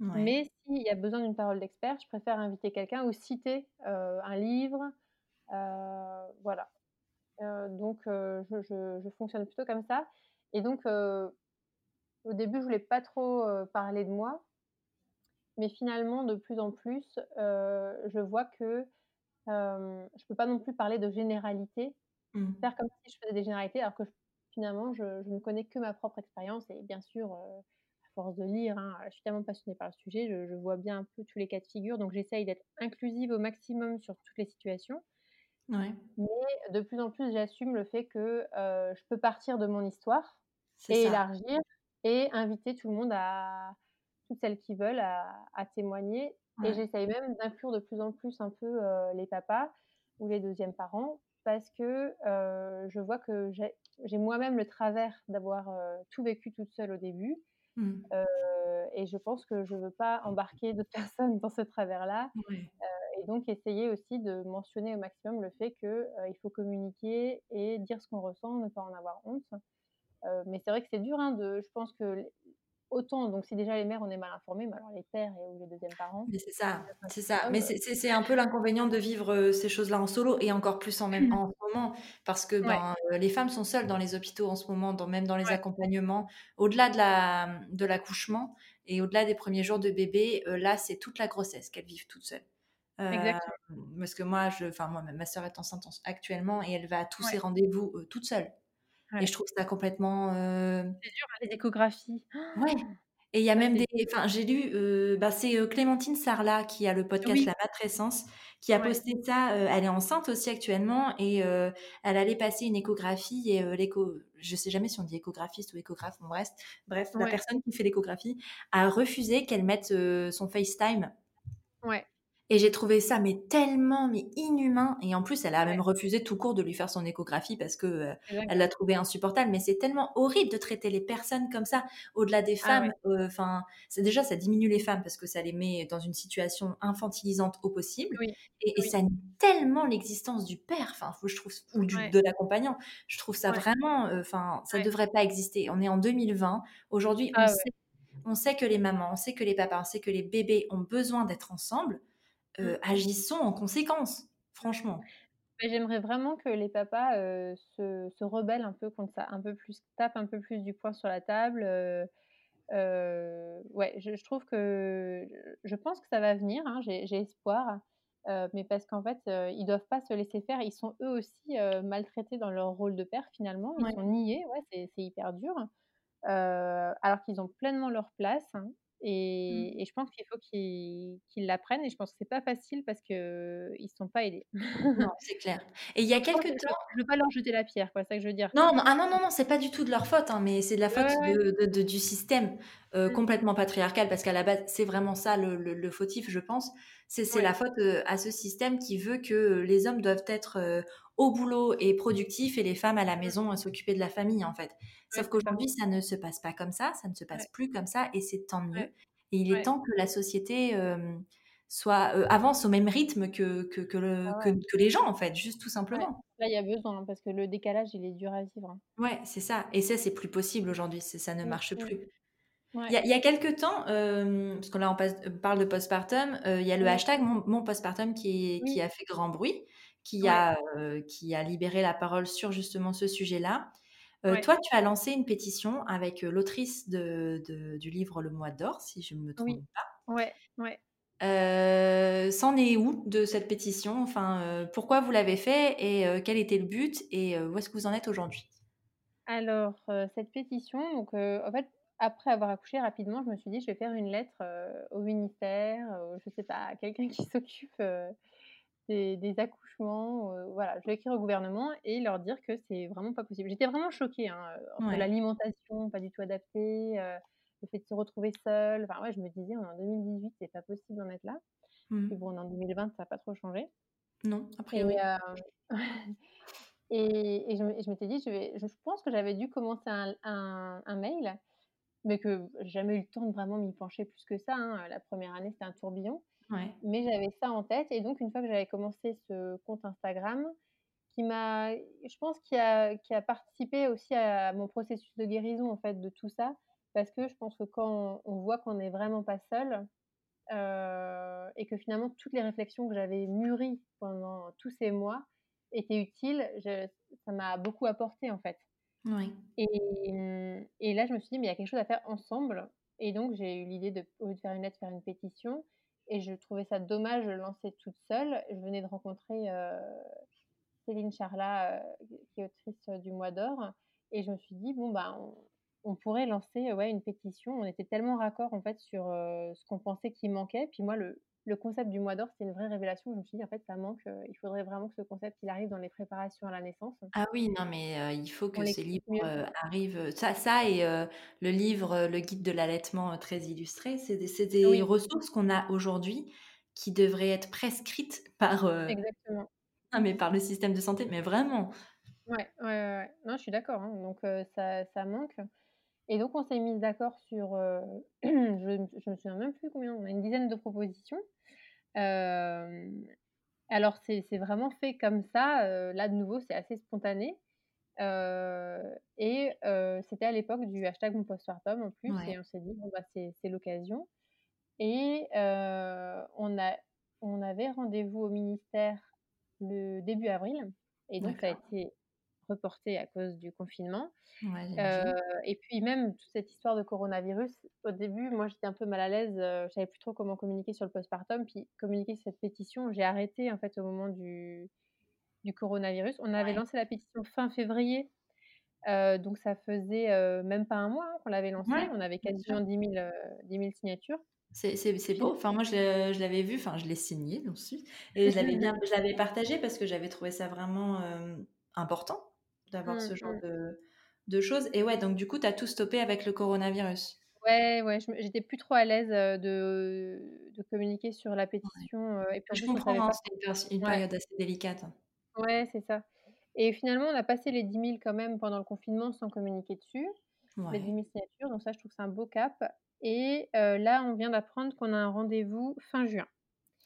ouais, mais s'il y a besoin d'une parole d'expert, je préfère inviter quelqu'un ou citer, un livre, voilà, donc je je je fonctionne plutôt comme ça. Et donc au début, je voulais pas trop, parler de moi mais finalement, de plus en plus, je vois que, je peux pas non plus parler de généralités, Mmh. faire comme si je faisais des généralités alors que j finalement, je je ne connais que ma propre expérience et bien sûr, heu, à force de lire, hein, je suis tellement passionnée par le sujet, je je vois bien un peu tous les cas de figure, donc j'essaye d'être inclusive au maximum sur toutes les situations Ouais. mais de plus en plus, j'assume le fait que, heu, je peux partir de mon histoire et ça. élargir et inviter tout le monde à toutes celles qui veulent à à témoigner et j'essaye même d'inclure de plus en plus un peu, heu, les papas ou les 2e parents parce que, je vois que j'ai moi-même le travers d'avoir, heu, tout vécu toute seule au début, Mmh. heu et je pense que je veux pas embarquer d'autres personnes dans ce travers-là, heu et donc essayer aussi de mentionner au maximum le fait que, heu, il faut communiquer et dire ce qu'on ressent, ne pas en avoir honte, mais c'est vrai que c'est dur, hein, de je pense que autant donc si déjà les mères, on est mal informés, mais alors les pères et ou les 2e parents, Mais c'est ça, c'est ça. Mais c'est un peu l'inconvénient de vivre, heu, ces choses-là en solo et encore plus en même en ce moment parce que, ben, heu, les femmes sont seules dans les hôpitaux en ce moment, dans même dans les Ouais. accompagnements. Au-delà de la, mmh, de l'accouchement et au-delà des 1ers jours de bébé, heu, là, c'est toute la grossesse qu'elles vivent toutes seules. Exactement. parce que moi, je enfin moi, ma sœur est enceinte actuellement et elle va à tous ses rendez-vous, heu, toute seule et je trouve ça complètement, heu C'est dur, hein, les échographies. Ouais et il y a même des enfin, j'ai lu, heu, bah, c'est, heu, Clémentine Sarlat qui a le podcast Oui. La Matrescence, qui a Ouais. posté ça, elle est enceinte aussi actuellement et elle allait passer une échographie et l'écho je sais jamais si on dit échographiste ou échographe, bon bref bref, la personne qui fait l'échographie a refusé qu'elle mette, son FaceTime Ouais. Et j'ai trouvé ça mais tellement, mais inhumain et en plus, elle a Ouais. même refusé tout court de lui faire son échographie parce que, C'est elle l'a trouvé insupportable, mais c'est tellement horrible de traiter les personnes comme ça. Au-delà des Ah ouais. femmes, heu, enfin, c'est déjà ça diminue les femmes parce que ça les met dans une situation infantilisante au possible Oui, et et oui. ça nie tellement l'existence du père, enfin, je trouve ou du Ouais. de l'accompagnant. Je trouve ça vraiment, heu, enfin, ça Ouais. devrait pas exister. On est en 2020. Aujourd'hui, on Ah sait on sait que les mamans, on sait que les papas, on sait que les bébés ont besoin d'être ensemble, Mmh. agissons en conséquence, franchement. J'aimerais vraiment que les papas, heu, se se rebellent un peu contre ça, un peu plus, tapent un peu plus du poing sur la table, heu, ouais, je je trouve que je pense que ça va venir, hein, j'ai espoir, mais parce qu'en fait, heu, ils doivent pas se laisser faire. Ils sont eux aussi, maltraités dans leur rôle de père finalement. Ils sont niés, ouais, c'est hyper dur, alors qu'ils ont pleinement leur place Mmh. Et et je pense qu'il faut qu'ils qu'ils la prennent et je pense que c'est pas facile parce qu'ils sont pas aidés. Non, c'est clair et il y a Donc je pense quelque que je temps je veux pas leur jeter la pierre, c'est ça que je veux dire. Non, non, ah non, non, non, c'est pas du tout de leur faute, hein, mais c'est de la ouais, faute ouais. de du système, Mmh. complètement patriarcal parce qu'à la base, c'est vraiment ça le le le fautif, je pense. C'est Ouais. la faute, à ce système qui veut que les hommes doivent être, au boulot et productifs et les femmes à la Mmh. maison à s'occuper de la famille, en fait. Sauf qu'aujourd'hui, ça ne se passe pas comme ça, ça ne se passe Ouais. plus comme ça et c'est tant Ouais. mieux et il est Ouais. temps que la société, soit, heu, avance au même rythme que que que le Ah que les gens, en fait, juste tout simplement. là, il y a besoin, hein, parce que le décalage, il est dur à vivre, hein. Ouais, c'est ça et ça, c'est plus possible aujourd'hui, ça ne Mmh marche mh. plus. Il y Ouais. y a quelque temps, hem, parce que là, on passe parle de postpartum, heu, il y a le hashtag mon mon postpartum qui est qui Oui. a fait grand bruit, qui Ouais. a, qui a libéré la parole sur justement ce sujet-là. Ouais. toi, tu as lancé une pétition avec, l'autrice de de du livre Le Mois d'or, si je ne me Oui. trompe pas. Ouais, ouais. En est où de cette pétition? Enfin, pourquoi vous l'avez fait et quel était le but et où est-ce que vous en êtes aujourd'hui? Alors, cette pétition, donc en fait, après avoir accouché rapidement, je me suis dit: «Je vais faire une lettre, au ministère, je sais pas, à quelqu'un qui s'occupe, des des accouchements, heu, voilà, je vais écrire au gouvernement et leur dire que c'est vraiment pas possible». J'étais vraiment choquée, hein, entre Ouais. l'alimentation pas du tout adaptée, heu, le fait de se retrouver seule, enfin, ouais, je me disais: «On est en 2018, c'est pas possible d'en être là». Puis Mmh. bon, on est en 2020, ça a pas trop changé Non, a et hem et et je je m'étais dit: «Je vais» je pense que j'avais dû commencer un un un mail, mais que j'ai jamais eu le temps de vraiment m'y pencher plus que ça, hein, la 1re année, c'était un tourbillon, Ouais. mais j'avais ça en tête et donc une fois que j'avais commencé ce compte Instagram qui m'a je pense qui a qui a participé aussi à mon processus de guérison, en fait, de tout ça, parce que je pense que quand on voit qu'on est vraiment pas seul, heu et que finalement toutes les réflexions que j'avais mûries pendant tous ces mois étaient utiles, je ça m'a beaucoup apporté, en fait. Et mmh et là, je me suis dit: «Mais il y a quelque chose à faire ensemble» et donc j'ai eu l'idée de au lieu de faire une lettre, faire une pétition et je trouvais ça dommage de le lancer toute seule. Je venais de rencontrer, heu, Céline Charlat, heu, qui est autrice, heu, du Mois d'or et je me suis dit: «Bon, bah, on pourrait lancer, ouais, une pétition». On était tellement raccord, en fait, sur, ce qu'on pensait qu'il manquait. Puis moi, le le concept du Mois d'or, c'est une vraie révélation. Je me suis dit: «En fait, ça manque, heu, il faudrait vraiment que ce concept, il arrive dans les préparations à la naissance». Ah oui, non, mais heu, il faut que ces livres, heu, arrivent, heu, ça ça et le livre, Le guide de l'allaitement, très illustré, c'est des c'est des Oui, ressources qu'on a aujourd'hui qui devraient être prescrites par, exactement. non, mais par le système de santé, mais vraiment. Ouais, ouais, ouais. Non, je suis d'accord, hein, donc ça ça manque et donc on s'est mis d'accord sur, heu, je je me souviens même plus combien, on a une dizaine de propositions. Hem, alors c'est vraiment fait comme ça, heu, là de nouveau c'est assez spontané, et c'était à l'époque du hashtag #monpostpartum en plus Ouais, et on s'est dit: «Bon bah c'est l'occasion» et on a on avait rendez-vous au ministère le début avril. Et donc ça a été reporté à cause du confinement. Ouais, et puis même toute cette histoire de coronavirus, au début, moi, j'étais un peu mal à l'aise, heu, je savais plus trop comment communiquer sur le postpartum, puis communiquer cette pétition, j'ai arrêté, en fait, au moment du du coronavirus. On avait Ouais. lancé la pétition fin février, donc ça faisait, même pas un mois, hein, qu'on l'avait lancée. Ouais, On avait quasiment 10 000, heu, 10 000 signatures. C'est beau. Enfin, moi, je l'avais vu, enfin, je l'ai signé ensuite et je l'avais bien je l'avais partagé parce que j'avais trouvé ça vraiment, important d'avoir Mmh ce genre de de choses et ouais, donc du coup, tu as tout stoppé avec le coronavirus? Ouais, ouais, j'étais plus trop à l'aise, de de communiquer sur la Ouais. pétition, et puis Je comprends, hein, c'était une ouais. période assez délicate. Ouais, c'est ça et finalement, on a passé les dix mille quand même pendant le confinement sans communiquer dessus, les dix Ouais. mille signatures, donc ça, je trouve que c'est un beau cap et là, on vient d'apprendre qu'on a un rendez-vous fin juin.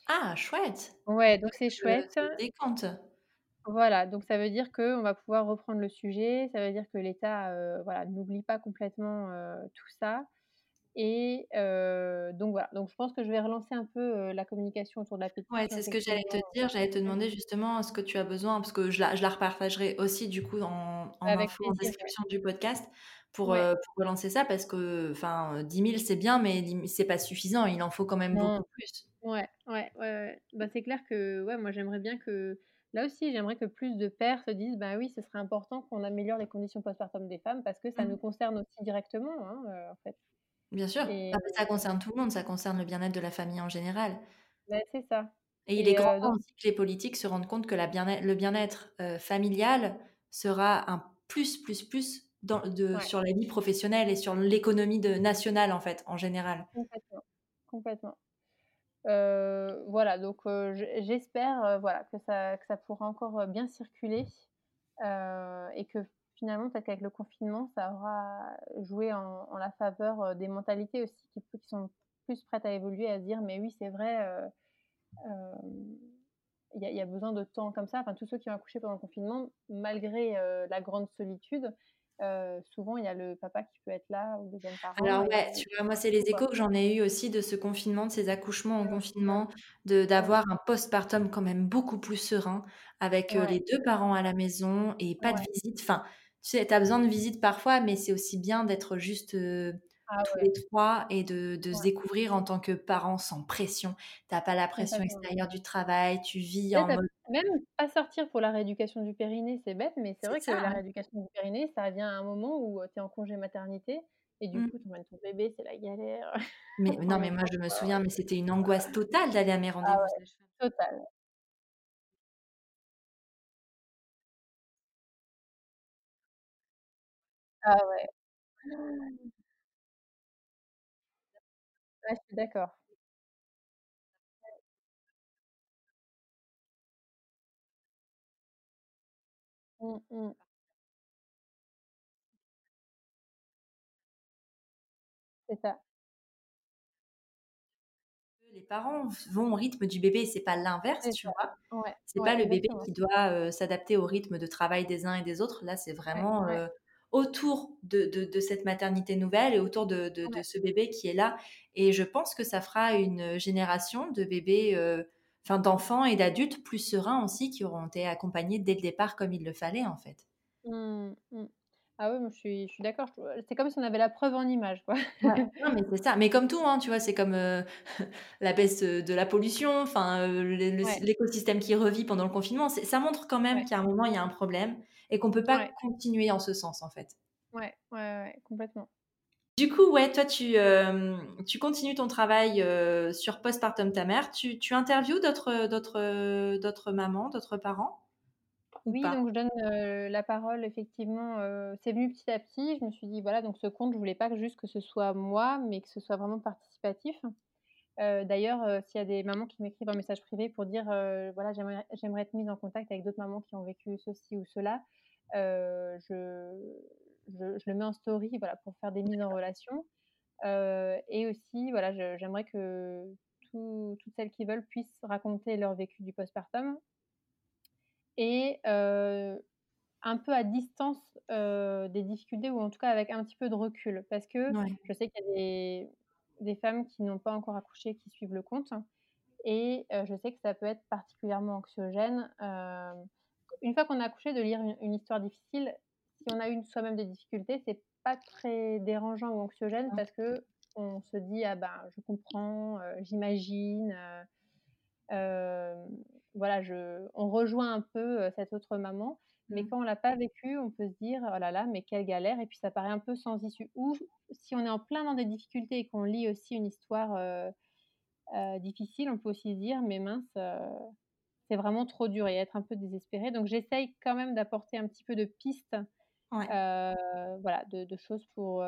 Ah chouette! Ouais, Donc c'est chouette. décante. Voilà, donc ça veut dire qu'on va pouvoir reprendre le sujet, ça veut dire que l'État, heu, voilà, n'oublie pas complètement, heu, tout ça et heu, donc voilà, donc je pense que je vais relancer un peu, heu, la communication autour de la Ouais, pétition c'est ce que j'allais te dire. J'allais te Mmh, demander justement ce que tu as besoin parce que je la je la repartagerai aussi du coup en en avec info, en plaisir, ouais. description du podcast pour, Ouais, heu, pour relancer ça parce que enfin, heu, 10 000 c'est bien mais c'est pas suffisant, il en faut quand même beaucoup plus. Ouais, ouais, ouais, ouais. Bah, c'est clair que, ouais, moi, j'aimerais bien que là aussi, j'aimerais que plus de pères se disent: «Bah, oui, ce serait important qu'on améliore les conditions postpartum des femmes parce que ça nous Mmh. concerne aussi directement, hein, heu, en fait» Bien sûr. et ça concerne tout le monde, ça concerne le bien-être de la famille en général bah, c'est ça et il est et grand temps donc aussi que les politiques se rendent compte que la le bien-être, heu, familial sera un plus, plus, plus dans de ouais, sur la vie professionnelle et sur l'économie nationale en fait, en général. complètement, complètement. Heu, voilà, donc j'espère, voilà, que ça pourra encore, bien circuler, heu et que finalement, peut-être qu'avec le confinement, ça aura joué en la faveur, des mentalités aussi qui sont plus prêtes à évoluer, à dire: «Mais oui, c'est vrai, il y y a besoin de temps comme ça». Enfin, tous ceux qui ont accouché pendant le confinement, malgré, la grande solitude, heu, souvent il y a le papa qui peut être là ou le parent Alors ouais, tu vois, moi, c'est les échos que j'en ai eu aussi de ce confinement, de ces accouchements en Mmh, confinement, de d'avoir un postpartum quand même beaucoup plus serein avec, Ouais, les 2 parents à la maison et pas de visite. Enfin, tu sais, tu as besoin de visite parfois, mais c'est aussi bien d'être juste, heu, Ah tous ouais, les 3 et de de se découvrir en tant que parents sans pression. Tu as pas la pression extérieure du travail, tu vis en mode même pas sortir pour la rééducation du périnée, c'est bête, mais c'est vrai que la rééducation du périnée, ça vient à un moment où, tu es en congé maternité et du Mmh. coup, tu emmènes ton bébé, c'est la galère, Mais non, mais moi, je me souviens, mais c'était une angoisse totale d'aller à mes ah rendez-vous ouais, sage-femme. total. Ah ouais. Ouais, je suis d'accord. Mmh mh. C'est ça, Les parents vont au rythme du bébé, c'est pas l'inverse, c'est tu ça. vois? Ouais, C'est ouais, pas le bébé exactement. qui doit, heu, s'adapter au rythme de travail des uns et des autres. Là, c'est Ouais, vraiment, ouais, heu, autour de de de cette maternité nouvelle et autour de de de ouais. ce bébé qui est là et je pense que ça fera une, génération de bébés, heu, enfin d'enfants et d'adultes plus sereins aussi qui auront été accompagnés dès le départ comme il le fallait en fait. Mmh, mmh. Ah oui, je suis je suis d'accord, c'est comme si on avait la preuve en image, quoi. Non, mais c'est ça, mais comme tout, hein, tu vois? C'est comme, heu, la baisse, de la pollution, enfin, heu, l'écosystème qui revit pendant le confinement. ça montre quand même qu'à un moment, il y a un problème et qu'on peut pas continuer en ce sens, en fait. Ouais, ouais, complètement. Du coup, ouais, toi, tu, tu continues ton travail, sur Postpartum ta mère. Tu tu interviews d'autres, d'autres, d'autres mamans, d'autres parents? Oui, donc je donne, la parole effectivement, c'est venu petit à petit. Je me suis dit: «Voilà, donc ce compte, je voulais pas que juste que ce soit moi, mais que ce soit vraiment participatif». d'ailleurs, s'il y a des mamans qui m'écrivent un message privé pour dire, voilà: «J'aimerais j'aimerais être mise en contact avec d'autres mamans qui ont vécu ceci ou cela», je je je le mets en story, voilà, pour faire des mises en relation. et aussi, voilà, j'aimerais que toutes celles qui veulent puissent raconter leur vécu du postpartum et un peu à distance, des difficultés ou en tout cas avec un petit peu de recul. Parce que je sais qu'il y a des des femmes qui n'ont pas encore accouché qui suivent le compte et je sais que ça peut être particulièrement anxiogène. une fois qu'on a accouché, de lire une histoire difficile, si on a eu soi-même des difficultés, c'est pas très dérangeant ou anxiogène parce qu'on se dit: «Ah ben, je comprends, j'imagine, voilà, je on rejoint un peu, cette autre maman, mais mmh. quand on l'a pas vécu, on peut se dire: «Oh là là, mais quelle galère» et puis ça paraît un peu sans issue. Ou si on est en plein dans des difficultés et qu'on lit aussi une histoire, difficile, on peut aussi se dire: «Mais mince, c'est vraiment trop dur» et être un peu désespéré. Donc j'essaye quand même d'apporter un petit peu de pistes, voilà, de choses pour,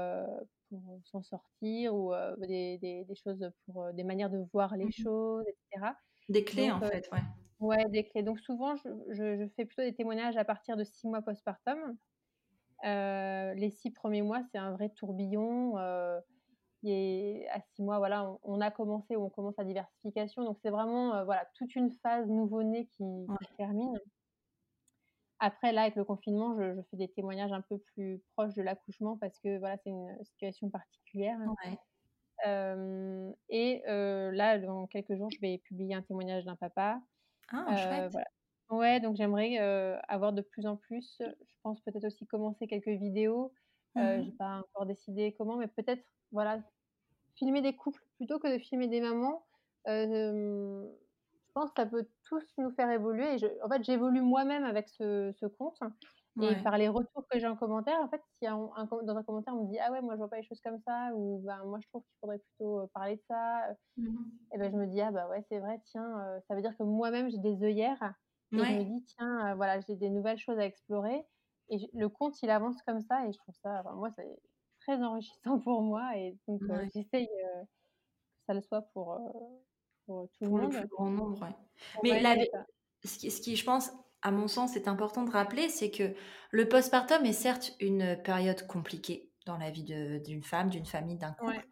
pour s'en sortir ou des des choses pour, des manières de voir les mmh choses etc. Des clés en fait, ouais. Ouais, des clés. Donc souvent, je je fais plutôt des témoignages à partir de 6 mois postpartum. Les 6 premiers mois, c'est un vrai tourbillon, et à 6 mois, voilà, on a commencé ou on commence la diversification, donc c'est vraiment, voilà, toute une phase nouveau-né qui qui termine. Après là, avec le confinement, je je fais des témoignages un peu plus proches de l'accouchement parce que, voilà, c'est une situation particulière. Ouais. et là, dans quelques jours, je vais publier un témoignage d'un papa. Ah, chouette. Voilà. Ouais, donc j'aimerais, avoir de plus en plus, je pense peut-être aussi commencer quelques vidéos. Mmh j'ai pas encore décidé comment, mais peut-être, voilà, filmer des couples plutôt que de filmer des mamans. Pense que ça peut tous nous faire évoluer et je en fait, j'évolue moi-même avec ce ce compte. Et par les retours que j'ai en commentaire, en fait, un dans un commentaire, on me dit: «Ah ouais, moi je vois pas les choses comme ça» ou «Ben, moi je trouve qu'il faudrait plutôt, parler de ça», mmh. et ben je me dis: «Ah bah ouais, c'est vrai, tiens, ça veut dire que moi-même j'ai des œillères» et je me dis: «Tiens, voilà, j'ai des nouvelles choses à explorer» et le compte, il avance comme ça et je trouve ça, enfin moi, c'est très enrichissant pour moi et donc j'essaye, que ça le soit pour, pour tout le monde. le plus grand nombre, ouais. Mais la ce qui ce qui, je pense, à mon sens, est important de rappeler, c'est que le postpartum est certes une période compliquée dans la vie d'une femme, d'une famille, d'un couple,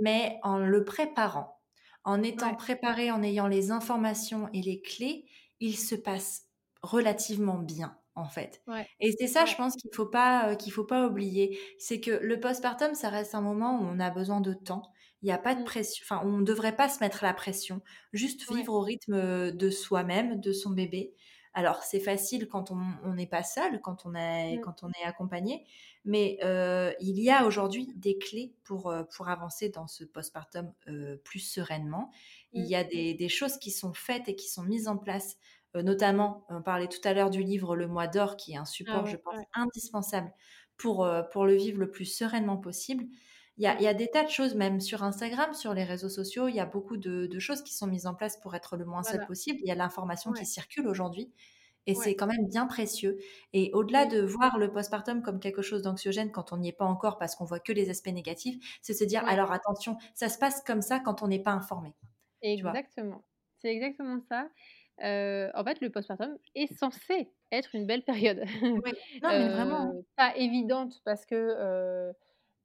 mais en le préparant, en étant préparé, en ayant les informations et les clés, il se passe relativement bien en fait. Et c'est ça, je pense qu'il faut pas euh, qu'il faut pas oublier, c'est que le postpartum, ça reste un moment où on a besoin de temps. Il n'y a pas de mmh. pression, enfin, on ne devrait pas se mettre la pression, juste vivre au rythme de soi-même, de son bébé. Alors, c'est facile quand on n'est pas seul, quand on est, mmh. quand on est accompagné, mais il y a aujourd'hui des clés pour, pour avancer dans ce postpartum plus sereinement. Il y a mmh. des, des, choses qui sont faites et qui sont mises en place, notamment, on parlait tout à l'heure du livre Le Mois d'Or, qui est un ah support, je pense, indispensable pour, pour le vivre le plus sereinement possible. Il y, a, il y, a, des tas de choses, même sur Instagram, sur les réseaux sociaux, il y a beaucoup de, de choses qui sont mises en place pour être le moins seul possible. Il y a l'information qui circule aujourd'hui. Et c'est quand même bien précieux. Et au-delà de voir le postpartum comme quelque chose d'anxiogène quand on n'y est pas encore parce qu'on voit que les aspects négatifs, c'est se dire alors attention, ça se passe comme ça quand on n'est pas informé. Exactement. C'est exactement ça. en fait, le postpartum est censé être une belle période. Oui. Non, mais vraiment. Pas évidente parce que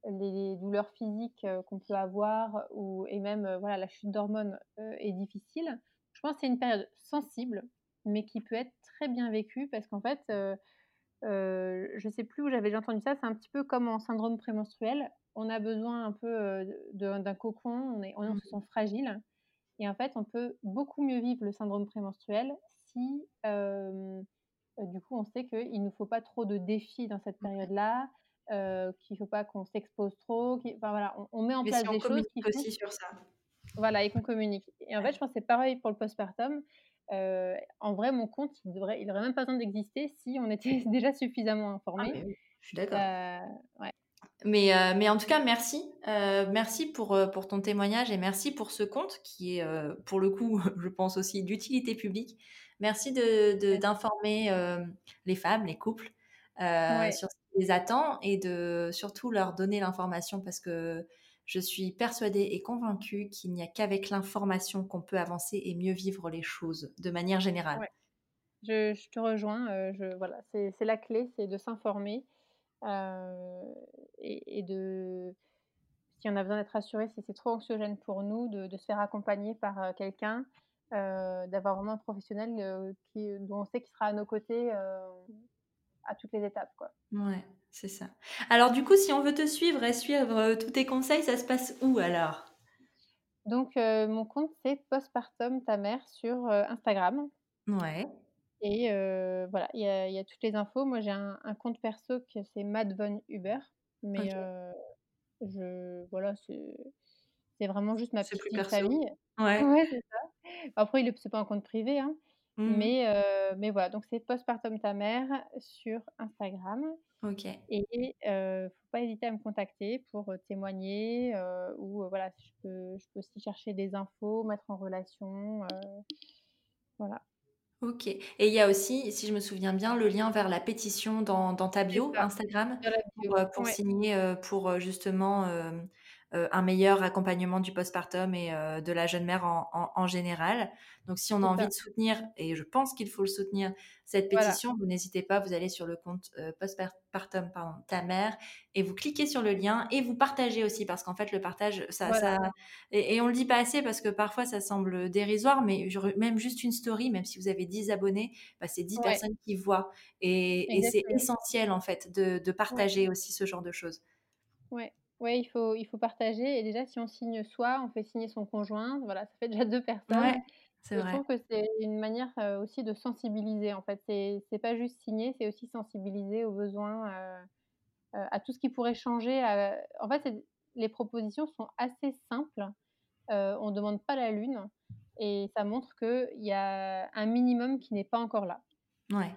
les douleurs physiques qu'on peut avoir ou, et même voilà, la chute d'hormones est difficile. Je pense que c'est une période sensible, mais qui peut être très bien vécue parce qu'en fait, je ne sais plus où j'avais déjà entendu ça, c'est un petit peu comme en syndrome prémenstruel. On a besoin un peu d'un cocon, on, est, on, se mmh. sent fragile. et en fait, on peut beaucoup mieux vivre le syndrome prémenstruel si, du coup, on sait qu'il ne faut pas trop de défis dans cette période-là, heu, qu'il ne faut pas qu'on s'expose trop, qui enfin voilà, on on met en Mais place si on des choses qui font aussi sur ça. voilà et qu'on communique et en fait, je pense que c'est pareil pour le postpartum. Heu, en vrai, mon compte, il devrait il même pas besoin d'exister si on était déjà suffisamment Ah oui, je suis d'accord. Ouais. Mais, heu, mais en tout cas, merci. Merci pour, pour ton témoignage et merci pour ce compte qui est, pour le coup, je pense aussi d'utilité publique. Merci de de d'informer, hem, les femmes, les couples, Ouais. sur ce les attend et de surtout leur donner l'information parce que je suis persuadée et convaincue qu'il n'y a qu'avec l'information qu'on peut avancer et mieux vivre les choses de manière générale. Je je te rejoins, heu, je voilà, c'est la clé, c'est de s'informer, heu et de si on a besoin d'être rassuré, si c'est trop anxiogène pour nous, de de se faire accompagner par, heu, quelqu'un, d'avoir vraiment un professionnel, qui dont on sait qu'il sera à nos côtés, à toutes les étapes, quoi. Ouais, c'est ça. Alors du coup, si on veut te suivre et suivre, heu, tous tes conseils, ça se passe où alors? Donc heu, mon compte, c'est postpartum ta mère sur, heu, Instagram Ouais, et voilà, il y a il y a toutes les infos. Moi, j'ai un un compte perso que c'est Mad Von Huber, mais je voilà, c'est c'est vraiment juste ma petite famille. Ouais. Ouais, c'est ça. Après, il est c'est pas un compte privé, hein, Mmh mh. mais heu, mais voilà, donc c'est postpartum ta mère sur Instagram OK. et heu, faut pas hésiter à me contacter pour, heu, témoigner, heu, ou voilà, je peux je peux aussi chercher des infos, mettre en relation, voilà. OK et il y a aussi, si je me souviens bien, le lien vers la pétition dans dans ta bio Instagram pour, heu, pour Ouais, signer, pour, justement, un meilleur accompagnement du postpartum et heu, de la jeune mère en en en général. Donc si on a envie ça. de soutenir et je pense qu'il faut le soutenir, cette Voilà, pétition, vous n'hésitez pas, vous allez sur le compte, heu, postpartum pardon, ta mère et vous cliquez sur le lien et vous partagez aussi parce qu'en fait le partage ça voilà, ça et et on le dit pas assez parce que parfois ça semble dérisoire mais je même juste une story, même si vous avez 10 abonnés, bah, c'est 10 ouais, personnes qui voient. Et et c'est essentiel en fait de de Ouais, partager aussi ce genre de choses. ouais, ouais, il faut il faut partager et déjà si on signe soi, on fait signer son conjoint, voilà, ça fait déjà 2 Ouais, personnes c'est et je vrai. trouve que c'est une manière, heu, aussi de sensibiliser en fait. C'est c'est pas juste signer, c'est aussi sensibiliser aux besoins, heu heu, à tout ce qui pourrait changer, en fait, c'est les propositions sont assez simples, on demande pas la lune et ça montre qu'il y a un minimum qui n'est pas encore là. Ouais.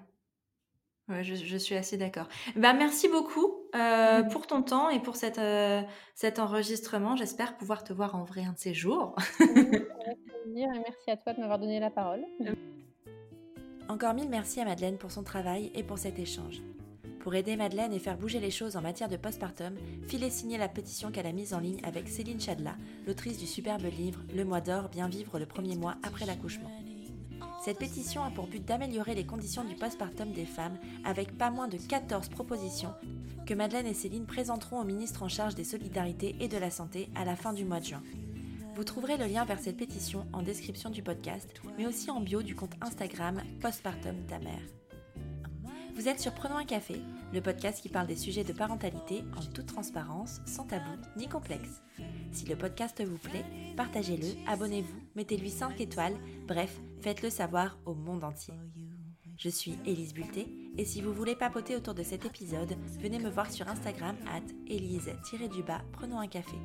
Ouais, je je suis assez d'accord. Bah, merci beaucoup, heu, pour ton temps et pour cet, heu, cet enregistrement. J'espère pouvoir te voir en vrai un de ces jours. Oui, avec plaisir et merci à toi de m'avoir donné la parole. Encore mille merci à Madeleine pour son travail et pour cet échange. Pour aider Madeleine et faire bouger les choses en matière de postpartum, filez signer la pétition qu'elle a mise en ligne avec Céline Chadla, l'autrice du superbe livre Le mois d'or, bien vivre le premier mois après l'accouchement. Cette pétition a pour but d'améliorer les conditions du postpartum des femmes avec pas moins de 14 propositions que Madeleine et Céline présenteront au ministre en charge des solidarités et de la santé à la fin du mois de juin. Vous trouverez le lien vers cette pétition en description du podcast, mais aussi en bio du compte Instagram Postpartum ta mère. Vous êtes sur Prenons un café, le podcast qui parle des sujets de parentalité en toute transparence, sans tabou ni complexe. Si le podcast vous plaît, partagez-le, abonnez-vous, mettez-lui 5 étoiles, bref, faites-le savoir au monde entier. Je suis Élise Bulté et si vous voulez papoter autour de cet épisode, venez me voir sur Instagram at élise-du-bas prenons un café.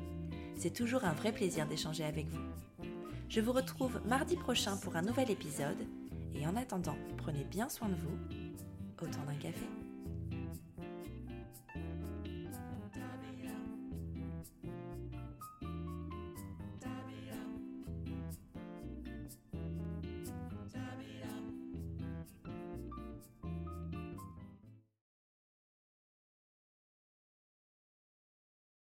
C'est toujours un vrai plaisir d'échanger avec vous. Je vous retrouve mardi prochain pour un nouvel épisode et en attendant, prenez bien soin de vous. Autant d'un café.